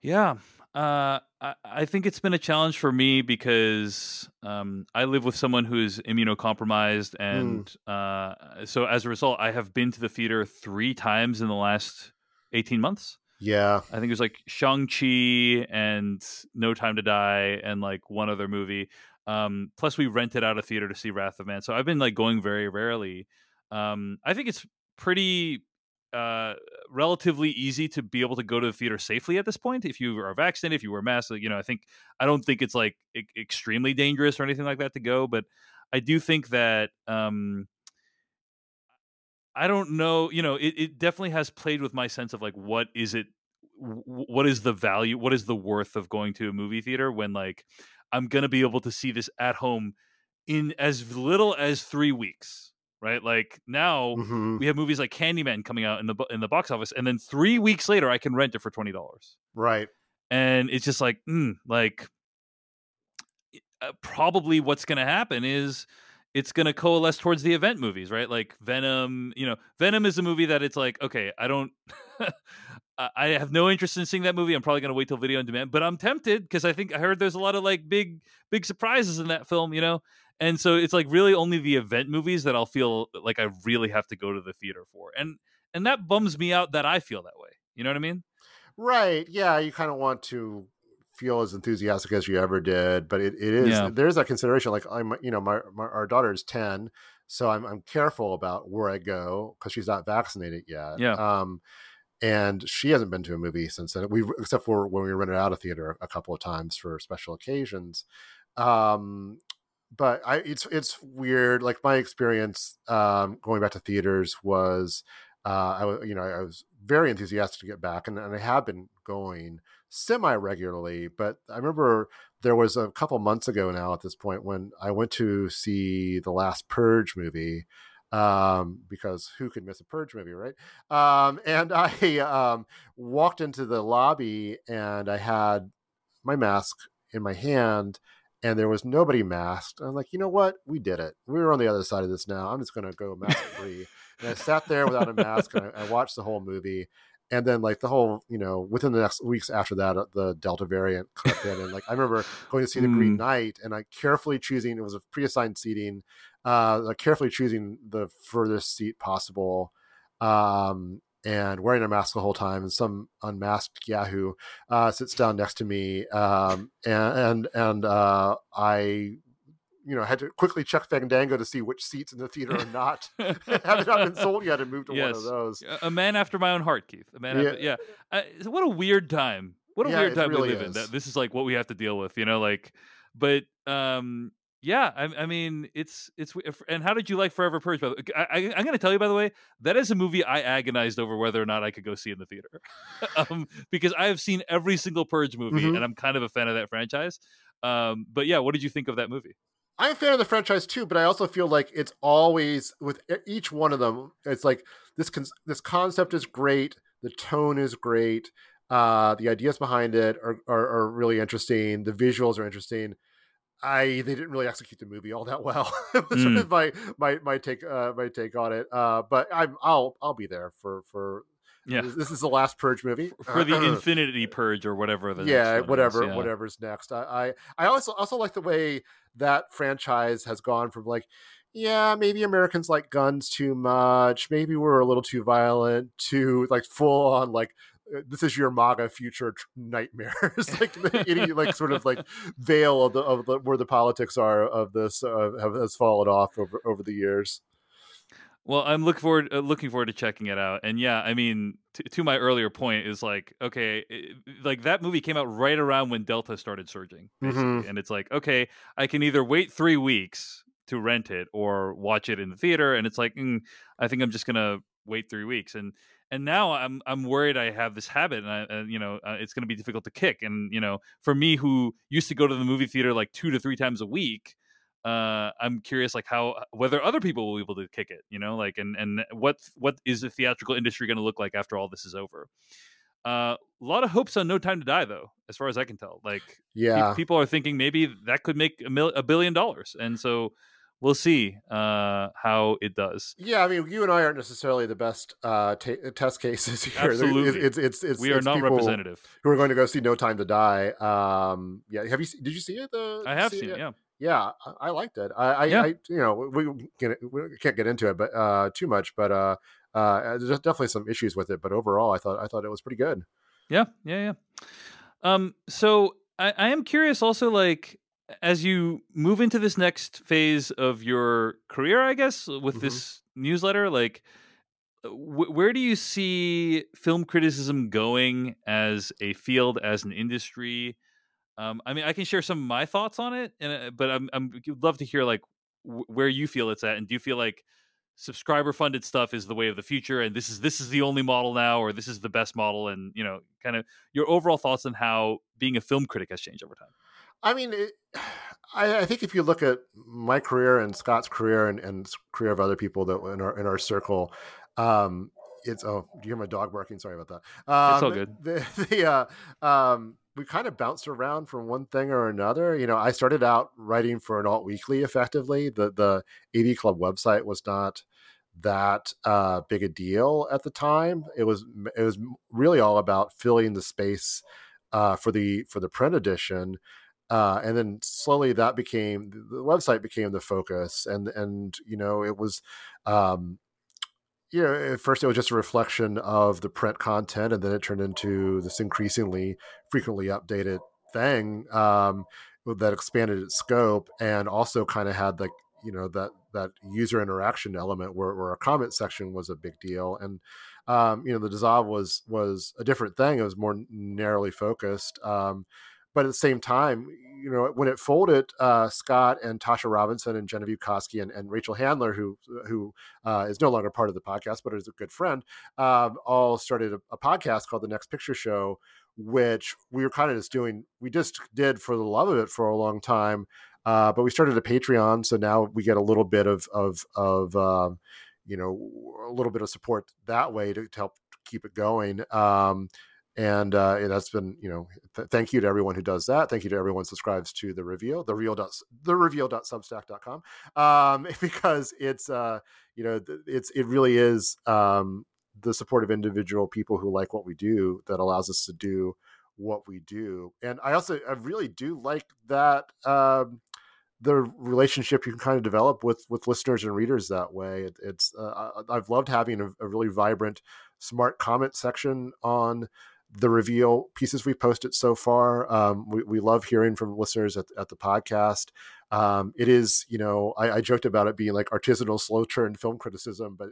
Yeah. Uh, I, I think it's been a challenge for me because um, I live with someone who's immunocompromised. And uh, so as a result, I have been to the theater three times in the last 18 months. Yeah I think it was like Shang-Chi and No Time to Die and like one other movie. Um, plus, we rented out a theater to see Wrath of Man. So I've been like going very rarely. Um, I think it's pretty uh relatively easy to be able to go to the theater safely at this point if you are vaccinated if you wear masks you know i think i don't think it's like e- extremely dangerous or anything like that to go but i do think that um i don't know you know it, it definitely has played with my sense of like what is it what is the value what is the worth of going to a movie theater when like i'm gonna be able to see this at home in as little as three weeks right? Like now Mhm. we have movies like Candyman coming out in the in the box office, and then three weeks later, I can rent it for twenty dollars, right. And it's just like, mm, like uh, probably what's going to happen is it's going to coalesce towards the event movies, right? Like Venom, you know, Venom is a movie that it's like, okay, I don't. I have no interest in seeing that movie. I'm probably going to wait till video on demand, but I'm tempted because I think I heard there's a lot of like big, big surprises in that film, you know? And so it's like really only the event movies that I'll feel like I really have to go to the theater for. And, and that bums me out that I feel that way. You know what I mean? Right. Yeah. You kind of want to feel as enthusiastic as you ever did, but it, it is, Yeah. there's a consideration. Like I'm, you know, my, my our daughter is 10. So I'm, I'm careful about where I go because she's not vaccinated yet. Yeah. Um, and she hasn't been to a movie since then. We except for when we rented out a theater a couple of times for special occasions. Um, but I, it's it's weird. Like my experience um, going back to theaters was, uh, I was you know I was very enthusiastic to get back, and, and I have been going semi regularly. But I remember there was a couple months ago now at this point when I went to see the last Purge movie um because who could miss a purge movie right? Um and i um walked into the lobby and i had my mask in my hand and there was nobody masked. I'm like you know what? We did it. We were on the other side of this now. I'm just going to go mask free and i sat there without a mask and I, I watched the whole movie and then like the whole you know within the next weeks after that uh, the delta variant crept in and like i remember going to see the green Mm. knight and i carefully choosing it was a pre-assigned seating uh like carefully choosing the furthest seat possible um and wearing a mask the whole time and some unmasked yahoo uh sits down next to me um and and, and uh i you know had to quickly check fandango to see which seats in the theater are not have not been sold yet and moved to one of those A- man after my own heart, Keith. A man Yeah. after, yeah. I, so what a weird time. What a Yeah, weird time really we live in. That this is like what we have to deal with, you know, like but um yeah, I, I mean, it's it's. And how did you like Forever Purge? By the way, I, I'm going to tell you, by the way, that is a movie I agonized over whether or not I could go see in the theater, um, because I have seen every single Purge movie, Mhm. and I'm kind of a fan of that franchise. Um, but yeah, what did you think of that movie? I'm a fan of the franchise too, but I also feel like it's always with each one of them. It's like this con- this concept is great, the tone is great, uh, the ideas behind it are, are are really interesting, the visuals are interesting. I they didn't really execute the movie all that well. was sort Mm. of my my my take uh, my take on it. Uh, but I'm I'll I'll be there for for Yeah, this, is the last Purge movie for the Infinity Purge or whatever. The next yeah one is, whatever yeah. whatever's next I, I i also also like the way that franchise has gone from like yeah maybe americans like guns too much maybe we're a little too violent to like full on like uh, this is your MAGA future nightmares, like the idiot, like sort of like veil of the of the where the politics are of this uh, have has fallen off over over the years. Well, I'm looking forward uh, looking forward to checking it out. And yeah, I mean, t- to my earlier point is like, okay, it, like that movie came out right around when Delta started surging, basically. Mhm. and it's like, okay, I can either wait three weeks to rent it or watch it in the theater, and it's like, mm, I think I'm just gonna wait three weeks, and and now I'm I'm worried I have this habit, and, I, and you know, uh, it's gonna be difficult to kick, and you know, for me who used to go to the movie theater like two to three times a week uh i'm curious like how whether other people will be able to kick it you know like and and what what is the theatrical industry going to look like after all this is over uh a lot of hopes on no time to die though as far as i can tell like pe- Yeah, people are thinking maybe that could make a, mil- a billion dollars and so we'll see uh how it does Yeah, I mean, you and I aren't necessarily the best uh, ta test cases here. Absolutely. it's it's it's, we are it's not representative Who are going to go see No Time to Die? Um, yeah, have you? Did you see it? The i have see seen it yeah Yeah, I, I liked it. I, I, Yeah. I, you know, we, get we can't get into it, but uh, too much. But uh, uh, there's definitely some issues with it. But overall, I thought I thought it was pretty good. Yeah, yeah, yeah. Um, so I, I am curious also, like, as you move into this next phase of your career, I guess, with Mhm. this newsletter, like, wh- where do you see film criticism going as a field, as an industry? Um, I mean, I can share some of my thoughts on it, and uh, but I'm I'm would love to hear like wh- where you feel it's at, and do you feel like subscriber funded stuff is the way of the future, and this is this is the only model now, or this is the best model, and you know, kind of your overall thoughts on how being a film critic has changed over time. I mean, it, I, I think if you look at my career and Scott's career and, and career of other people that in our in our circle, um, it's oh, do you hear my dog barking? Sorry about that. Um, It's all good. The, the uh, um, we kind of bounced around from one thing or another. You know, I started out writing for an alt weekly. Effectively, the the AV Club website was not that uh, big a deal at the time. It was it was really all about filling the space uh, for the for the print edition. Uh, and then slowly that became the website became the focus and and you know it was um, you know, at first it was just a reflection of the print content, and then it turned into this increasingly frequently updated thing um, that expanded its scope and also kind of had like you know that that user interaction element where, where a comment section was a big deal. And um, you know the dissolve was was a different thing. It was more narrowly focused um, but at the same time you know when it folded uh, scott and tasha robinson and genevieve koski and, and rachel handler who who uh, is no longer part of the podcast but is a good friend um, all started a, a podcast called the next picture show which we were kind of just doing we just did for the love of it for a long time uh, but we started a patreon so now we get a little bit of of of um, you know a little bit of support that way to, to help keep it going um, and uh, that's been you know th- thank you to everyone who does that. Thank you to everyone subscribes to the reveal the real dot the reveal.substack.com um, because it's uh you know it's it really is um the support of individual people who like what we do that allows us to do what we do. And i also i really do like that um the relationship you can kind of develop with with listeners and readers that way. It, it's uh, i've loved having a, a really vibrant smart comment section on the reveal pieces we've posted so far. Um, we, we love hearing from listeners at, at the podcast. Um, it is, you know, I, I, joked about it being like artisanal, slow churn film criticism, but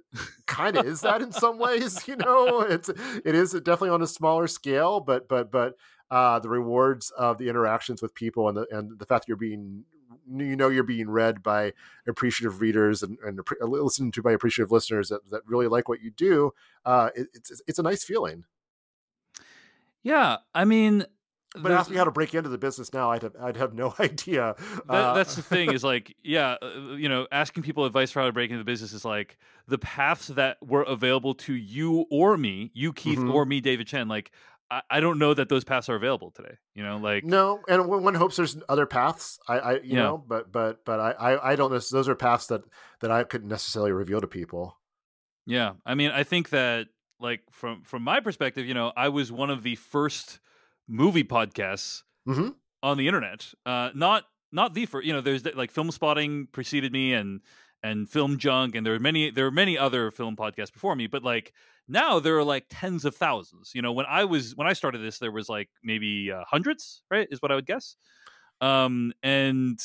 kind of is that in some ways. You know, it's it is definitely on a smaller scale, but but but uh, the rewards of the interactions with people and the and the fact that you're being you know you're being read by appreciative readers and, and listened to by appreciative listeners that, that really like what you do uh, it, it's it's a nice feeling yeah, I mean, but ask me how to break into the business now. I'd have, I'd have no idea. That, uh, that's the thing is like, yeah, uh, you know, asking people advice for how to break into the business is like the paths that were available to you or me, you Keith mm-hmm. or me, David Chen. Like, I, I, don't know that those paths are available today. You know, like no, and one hopes there's other paths. I, I you yeah. know, but but but I, I I don't. Those are paths that that I couldn't necessarily reveal to people. Yeah, I mean, I think that like from from my perspective, you know, I was one of the first movie podcasts mm-hmm. on the internet. Uh, not not the first. You know, there's like Film Spotting preceded me, and and Film Junk, and there are many there are many other film podcasts before me. But like now, there are like tens of thousands. You know, when I was when I started this, there was like maybe uh, hundreds. Right, is what I would guess. Um, and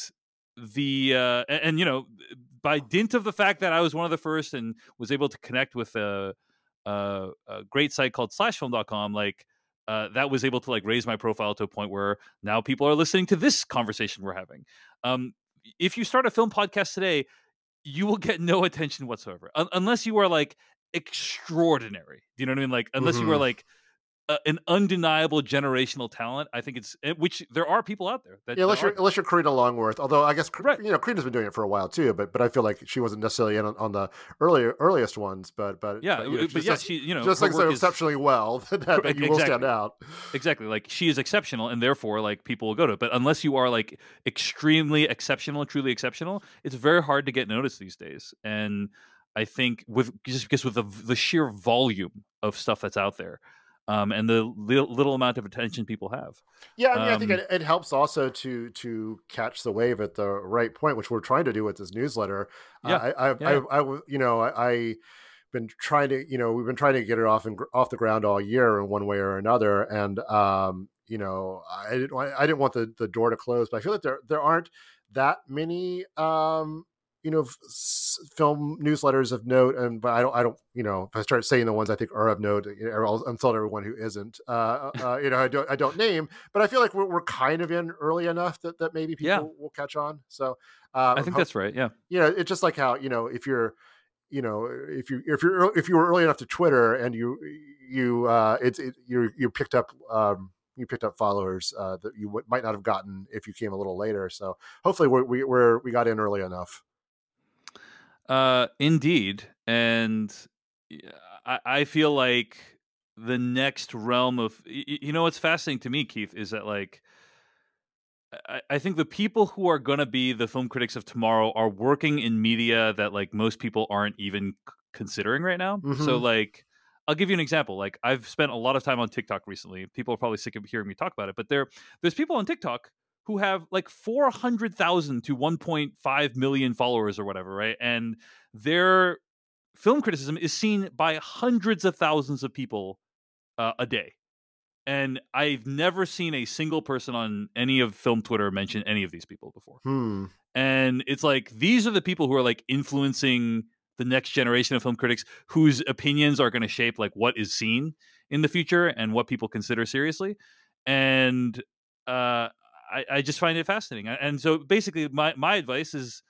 the uh, and, and, you know, by dint of the fact that I was one of the first and was able to connect with uh uh, a great site called slashfilm.com like uh, that was able to like raise my profile to a point where now people are listening to this conversation we're having um, if you start a film podcast today you will get no attention whatsoever Un- unless you are like extraordinary do you know what i mean like unless mm-hmm. you are like an undeniable generational talent. I think it's eh, which there are people out there that yeah, unless you're unless you're Karina Longworth. Although I guess right. you know Karina's been doing it for a while too, but but I feel like she wasn't necessarily in on, on the earlier earliest ones. But but yeah, but, you know, but yeah, she you know just like so exceptionally well that, that exactly. you will stand out. Exactly, like she is exceptional, and therefore like people will go to it. But unless you are like extremely exceptional, truly exceptional, it's very hard to get noticed these days. And I think with just because with the the sheer volume of stuff that's out there um, and the little, little, amount of attention people have. Yeah, I mean, um, I think it, it, helps also to to catch the wave at the right point, which we're trying to do with this newsletter. Yeah, uh, I, I, yeah. I, I, you know, I, I been trying to, you know, we've been trying to get it off and off the ground all year in one way or another, and um, you know, I didn't, I didn't want the the door to close, but I feel like there there aren't that many um you know film newsletters of note and but i don't i don't you know if i start saying the ones i think are of note you know, i'll insult everyone who isn't uh, uh, uh, you know i don't i don't name but i feel like we're, we're kind of in early enough that, that maybe people yeah. will catch on so uh, i think that's right yeah you know it's just like how you know if you're you know if you if you're if you were early enough to twitter and you you uh it's it, you you picked up um you picked up followers uh, that you w- might not have gotten if you came a little later. So hopefully we're, we, we're, we got in early enough. Uh, indeed, and I, I feel like the next realm of you know what's fascinating to me, Keith, is that like I, I think the people who are going to be the film critics of tomorrow are working in media that like most people aren't even considering right now. Mhm. So like I'll give you an example. Like I've spent a lot of time on TikTok recently. People are probably sick of hearing me talk about it, but there there's people on TikTok who have like 400,000 to 1.5 million followers or whatever, right? And their film criticism is seen by hundreds of thousands of people uh, a day. And I've never seen a single person on any of film Twitter mention any of these people before. Hmm. And it's like these are the people who are like influencing the next generation of film critics whose opinions are going to shape like what is seen in the future and what people consider seriously. And uh, I, I just find it fascinating. And so basically, my my advice is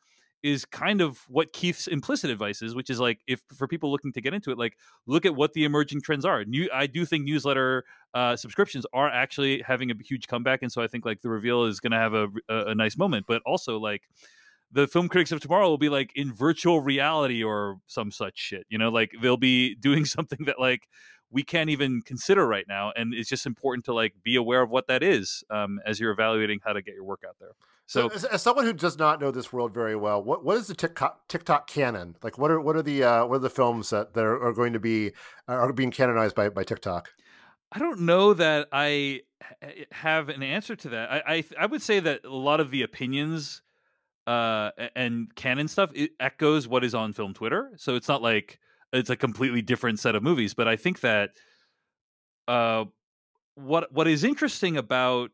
is kind of what Keith's implicit advice is, which is like if for people looking to get into it, like look at what the emerging trends are. New, I do think newsletter uh, subscriptions are actually having a huge comeback, and so I think like the reveal is going to have a, a a nice moment. But also like the film critics of tomorrow will be like in virtual reality or some such shit. You know, like they'll be doing something that like we can't even consider right now, and it's just important to like be aware of what that is um, as you're evaluating how to get your work out there. So, So as, as someone who does not know this world very well, what what is the TikTok TikTok canon? Like, what are what are the uh, what are the films that that are, are going to be are being canonized by by TikTok? I don't know that i have an answer to that. I I, I would say that a lot of the opinions uh, and canon stuff it echoes what is on film Twitter. So it's not like it's a completely different set of movies. But I think that uh, what what is interesting about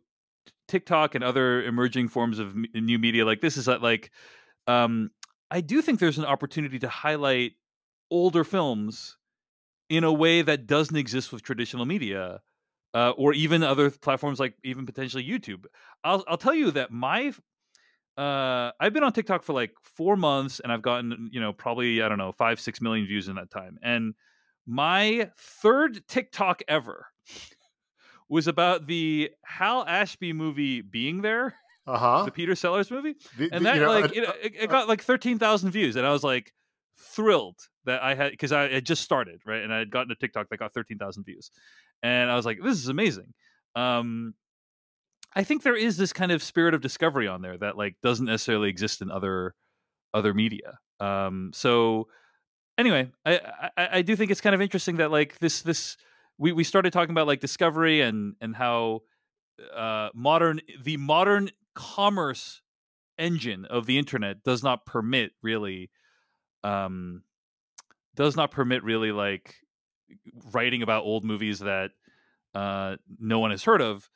TikTok and other emerging forms of m- new media like this is that like um, I do think there's an opportunity to highlight older films in a way that doesn't exist with traditional media uh, or even other platforms like even potentially YouTube. I'll I'll tell you that my uh, I've been on TikTok for like four months and I've gotten you know probably I don't know five six million views in that time. And my third TikTok ever was about the Hal Ashby movie being there, Uh huh. the Peter Sellers movie and that like it, it, it got like 13,000 views and I was like thrilled that I had because I had just started right and I had gotten a TikTok that got 13,000 views and I was like this is amazing um I think there is this kind of spirit of discovery on there that like doesn't necessarily exist in other other media um so anyway I, I I do think it's kind of interesting that like this this we we started talking about like discovery and and how uh modern the modern commerce engine of the internet does not permit really um does not permit really like writing about old movies that uh no one has heard of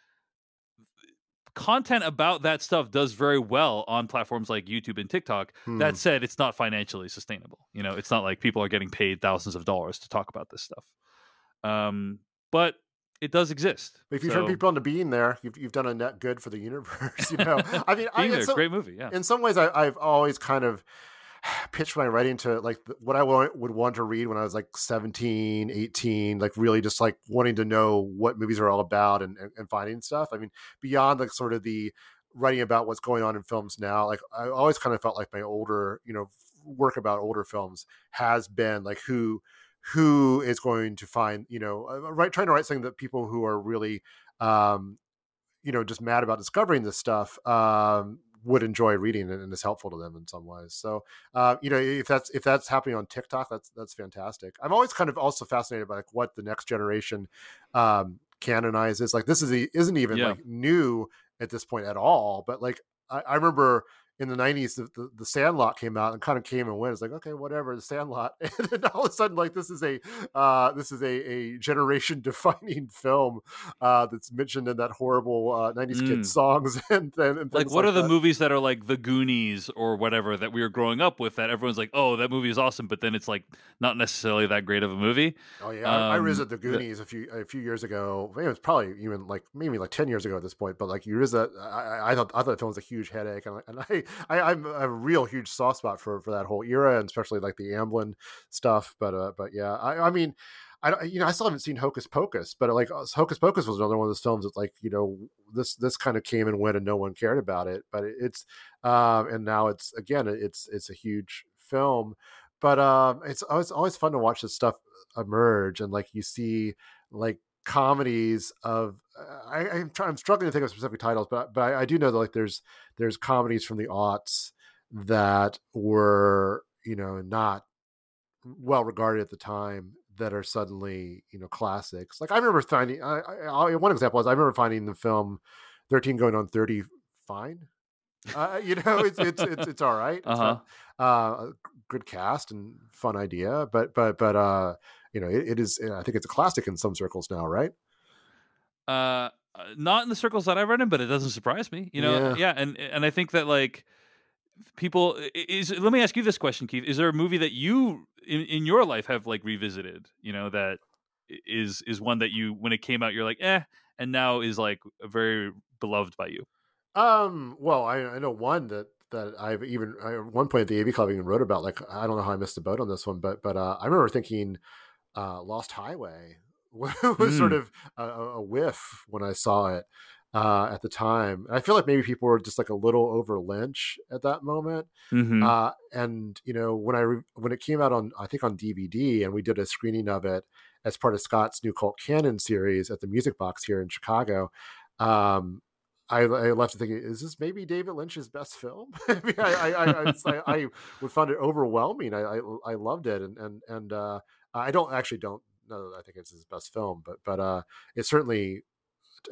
content about that stuff does very well on platforms like YouTube and TikTok Hmm. that said it's not financially sustainable you know it's not like people are getting paid thousands of dollars to talk about this stuff um but it does exist If you've So, turned people into being there, you've, you've done a net good for the universe. You know, I mean, I, being in there some- great movie yeah in some ways I, i've always kind of pitched my writing to like what i want, would want to read when i was like 17 18 like really just like wanting to know what movies are all about and, and, and finding stuff. I mean beyond like sort of the writing about what's going on in films now like i always kind of felt like my older you know work about older films has been like who who is going to find you know uh, right trying to write something that people who are really um you know just mad about discovering this stuff um would enjoy reading it and is helpful to them in some ways. So uh you know if that's if that's happening on tiktok that's that's fantastic. I'm always kind of also fascinated by like what the next generation um canonizes. Like this is the isn't even Yeah. like new at this point at all but like i, I remember in the 90s the, the, the sandlot came out and kind of came and went it's like okay whatever the sandlot and then all of a sudden like this is a uh this is a, a generation defining film uh that's mentioned in that horrible uh 90s Mm. kids songs and then and like what are the movies that are like the goonies or whatever that we were growing up with that everyone's like oh that movie is awesome but then it's like not necessarily that great of a movie Oh yeah, I, I Um, visited the the- Goonies a few a few years ago. It was probably even like maybe like ten years ago at this point. But like you visit, I, I- I thought I thought the film was a huge headache, and, and I, I I'm a real huge soft spot for for that whole era, and especially like the Amblin stuff. But uh, but yeah, I, I mean. I you know, I still haven't seen Hocus Pocus, but like uh, Hocus Pocus was another one of those films that, like, you know, this this kind of came and went, and no one cared about it. But it's, um, and now it's again, it's it's a huge film. But um, it's always fun to watch this stuff emerge and like you see like comedies of I, I'm trying I'm struggling to think of specific titles, but but I, I do know that like there's there's comedies from the aughts that were you know not well regarded at the time that are suddenly you know classics. Like I remember finding I, I, one example is I remember finding the film Thirteen Going on Thirty fine. Uh, you know, it's it's it's it's all right. Uh-huh. uh, good cast and fun idea, but but but uh, you know, it, it is. I think it's a classic in some circles now, right? Uh, not in the circles that I've read in, but it doesn't surprise me. You know, yeah, yeah and and I think that like people is. Let me ask you this question, Keith: Is there a movie that you in, in your life have like revisited? You know, that is is one that you when it came out you're like eh, and now is like very beloved by you. Um. Well, I, I know one that that I've even I, at one point at the AV Club even wrote about. Like I don't know how I missed the boat on this one, but but uh, I remember thinking uh, Lost Highway was mm. sort of a, a, whiff when I saw it uh, at the time. I feel like maybe people were just like a little over Lynch at that moment. Mm-hmm. Uh, and you know when I re- when it came out on I think on DVD and we did a screening of it as part of Scott's new cult canon series at the Music Box here in Chicago. Um, I, I left thinking, is this maybe David Lynch's best film? I mean, I, I, I, I, I would find it overwhelming. I, I, I loved it, and and and uh, I don't actually don't I think it's his best film, but but uh, it's certainly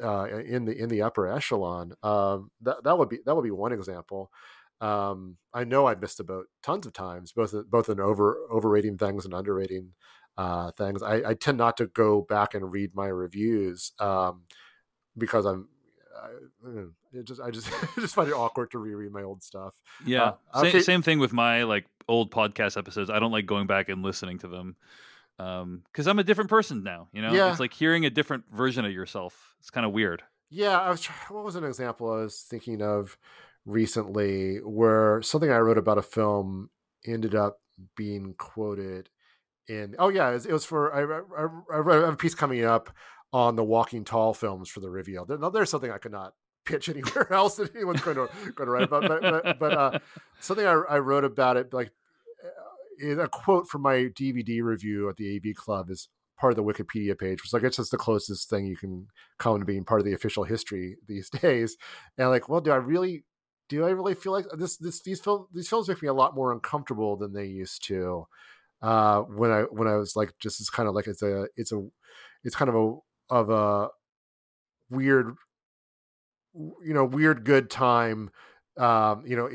uh, in the in the upper echelon. Um, that that would be that would be one example. Um, I know I've missed the boat tons of times, both both in over overrating things and underrating uh, things. I, I, tend not to go back and read my reviews um, because I'm I, mm, it just I just just find it awkward to reread my old stuff. Yeah, uh, okay. same, same thing with my like old podcast episodes. I don't like going back and listening to them because um, I'm a different person now. You know, yeah. it's like hearing a different version of yourself. It's kind of weird. Yeah, I was. What was an example I was thinking of recently where something I wrote about a film ended up being quoted in? Oh yeah, it was, it was for I, I, I have a piece coming up on the Walking Tall films for the reveal. There, there's something I could not pitch anywhere else that anyone's going to going to write about. But but, but uh, something I, I, wrote about it, like a quote from my DVD review at the AV Club is part of the Wikipedia page, which I guess that's the closest thing you can come to being part of the official history these days. And like, well, do I really? Do I really feel like this? This these films these films make me a lot more uncomfortable than they used to. Uh, when I when I was like just kind of like it's a it's a it's kind of a of a weird you know weird good time um you know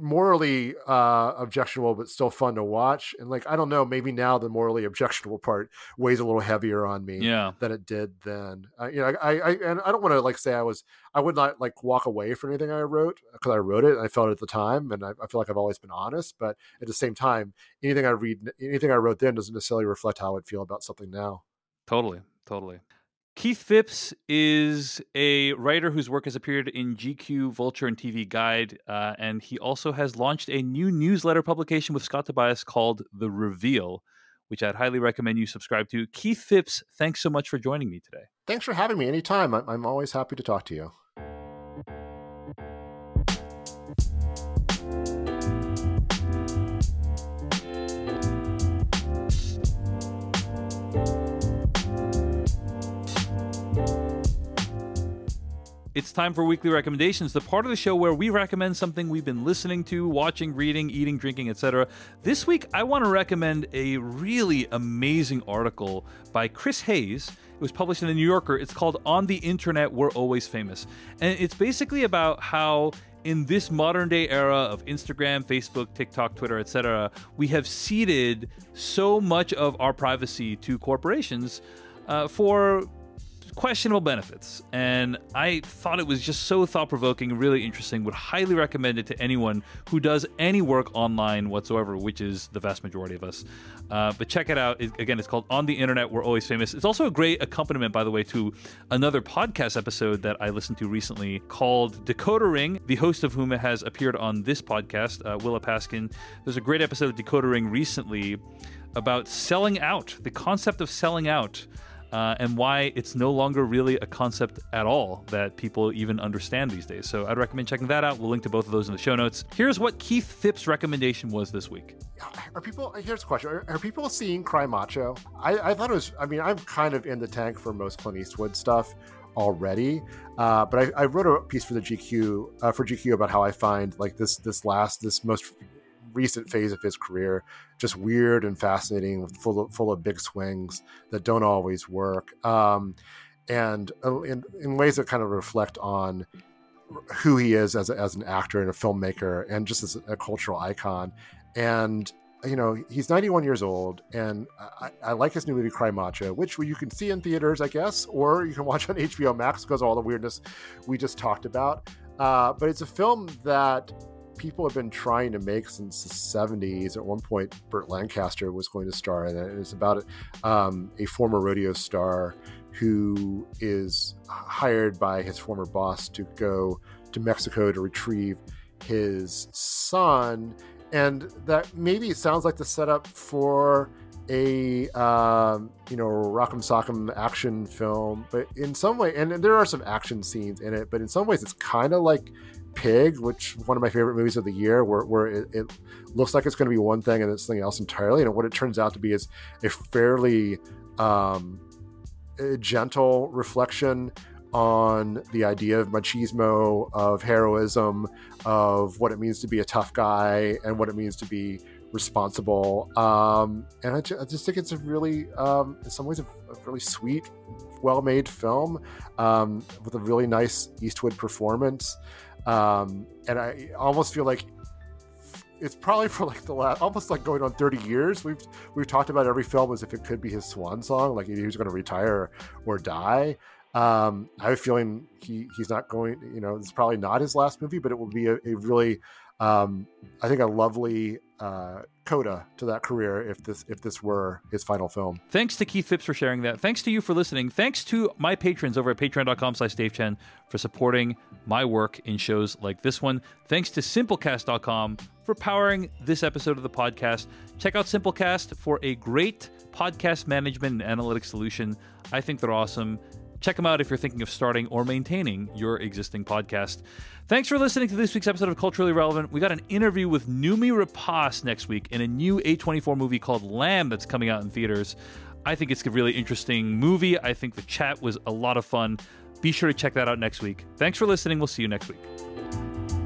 morally uh objectionable but still fun to watch and like i don't know maybe now the morally objectionable part weighs a little heavier on me yeah. than it did then. Uh, you know i i and i don't want to like say i was i would not like walk away from anything i wrote because i wrote it and i felt it at the time and I, I feel like i've always been honest but at the same time anything i read anything i wrote then doesn't necessarily reflect how i would feel about something now. Totally totally Keith Phipps is a writer whose work has appeared in GQ, Vulture, and TV Guide, uh, and he also has launched a new newsletter publication with Scott Tobias called The Reveal, which I'd highly recommend you subscribe to. Keith Phipps, thanks so much for joining me today. Thanks for having me anytime. I'm always happy to talk to you. It's time for weekly recommendations, the part of the show where we recommend something we've been listening to, watching, reading, eating, drinking, etc. This week, I want to recommend a really amazing article by Chris Hayes. It was published in the New Yorker. It's called On the Internet We're Always Famous. And it's basically about how in this modern day era of Instagram, Facebook, TikTok, Twitter, etc., we have ceded so much of our privacy to corporations uh, for questionable benefits. And I thought it was just so thought provoking, really interesting. Would highly recommend it to anyone who does any work online whatsoever, which is the vast majority of us. Uh, but check it out. It, again, it's called On the Internet, We're Always Famous. It's also a great accompaniment, by the way, to another podcast episode that I listened to recently called Decoder Ring, the host of whom has appeared on this podcast, uh, Willa Paskin. There's a great episode of Decoder Ring recently about selling out, the concept of selling out uh, and why it's no longer really a concept at all that people even understand these days. So I'd recommend checking that out. We'll link to both of those in the show notes. Here's what Keith Phipps' recommendation was this week. Are people, here's a question Are, are people seeing Cry Macho? I, I, thought it was, I mean, I'm kind of in the tank for most Clint Eastwood stuff already. Uh, but I, I, wrote a piece for the GQ, uh, for GQ about how I find like this, this last, this most recent phase of his career, just weird and fascinating, full of, full of big swings that don't always work, um, and uh, in, in ways that kind of reflect on who he is as, as an actor and a filmmaker and just as a cultural icon. And you know, he's 91 years old, and I, I, like his new movie Cry Macho, which you can see in theaters, I guess, or you can watch on HBO Max because of all the weirdness we just talked about. Uh, but it's a film that people have been trying to make since the 70s. At one point, Burt Lancaster was going to star in it. It's about um, a former rodeo star who is hired by his former boss to go to Mexico to retrieve his son and that maybe sounds like the setup for a um, you know rock'em sock'em action film, but in some way, and there are some action scenes in it, but in some ways, it's kind of like Pig, which one of my favorite movies of the year, where, where it, it looks like it's going to be one thing and it's something else entirely, and what it turns out to be is a fairly um, a gentle reflection on the idea of machismo, of heroism, of what it means to be a tough guy, and what it means to be responsible. Um, and I, ju- I, just think it's a really, um, in some ways, a, a really sweet, well-made film um, with a really nice Eastwood performance. Um, and I almost feel like it's probably for like the last almost like going on 30 years we've we've talked about every film as if it could be his swan song like he was going to retire or die um, I have a feeling he he's not going. You know, it's probably not his last movie, but it will be a, a really, um, I think, a lovely uh, coda to that career if this if this were his final film. Thanks to Keith Phipps for sharing that. Thanks to you for listening. Thanks to my patrons over at patreon.com slash Dave Chen for supporting my work in shows like this one. Thanks to Simplecast.com for powering this episode of the podcast. Check out Simplecast for a great podcast management and analytics solution. I think they're awesome. Check them out if you're thinking of starting or maintaining your existing podcast. Thanks for listening to this week's episode of Culturally Relevant. We got an interview with Noomi Rapace next week in a new A24 movie called Lamb that's coming out in theaters. I think it's a really interesting movie. I think the chat was a lot of fun. Be sure to check that out next week. Thanks for listening. We'll see you next week.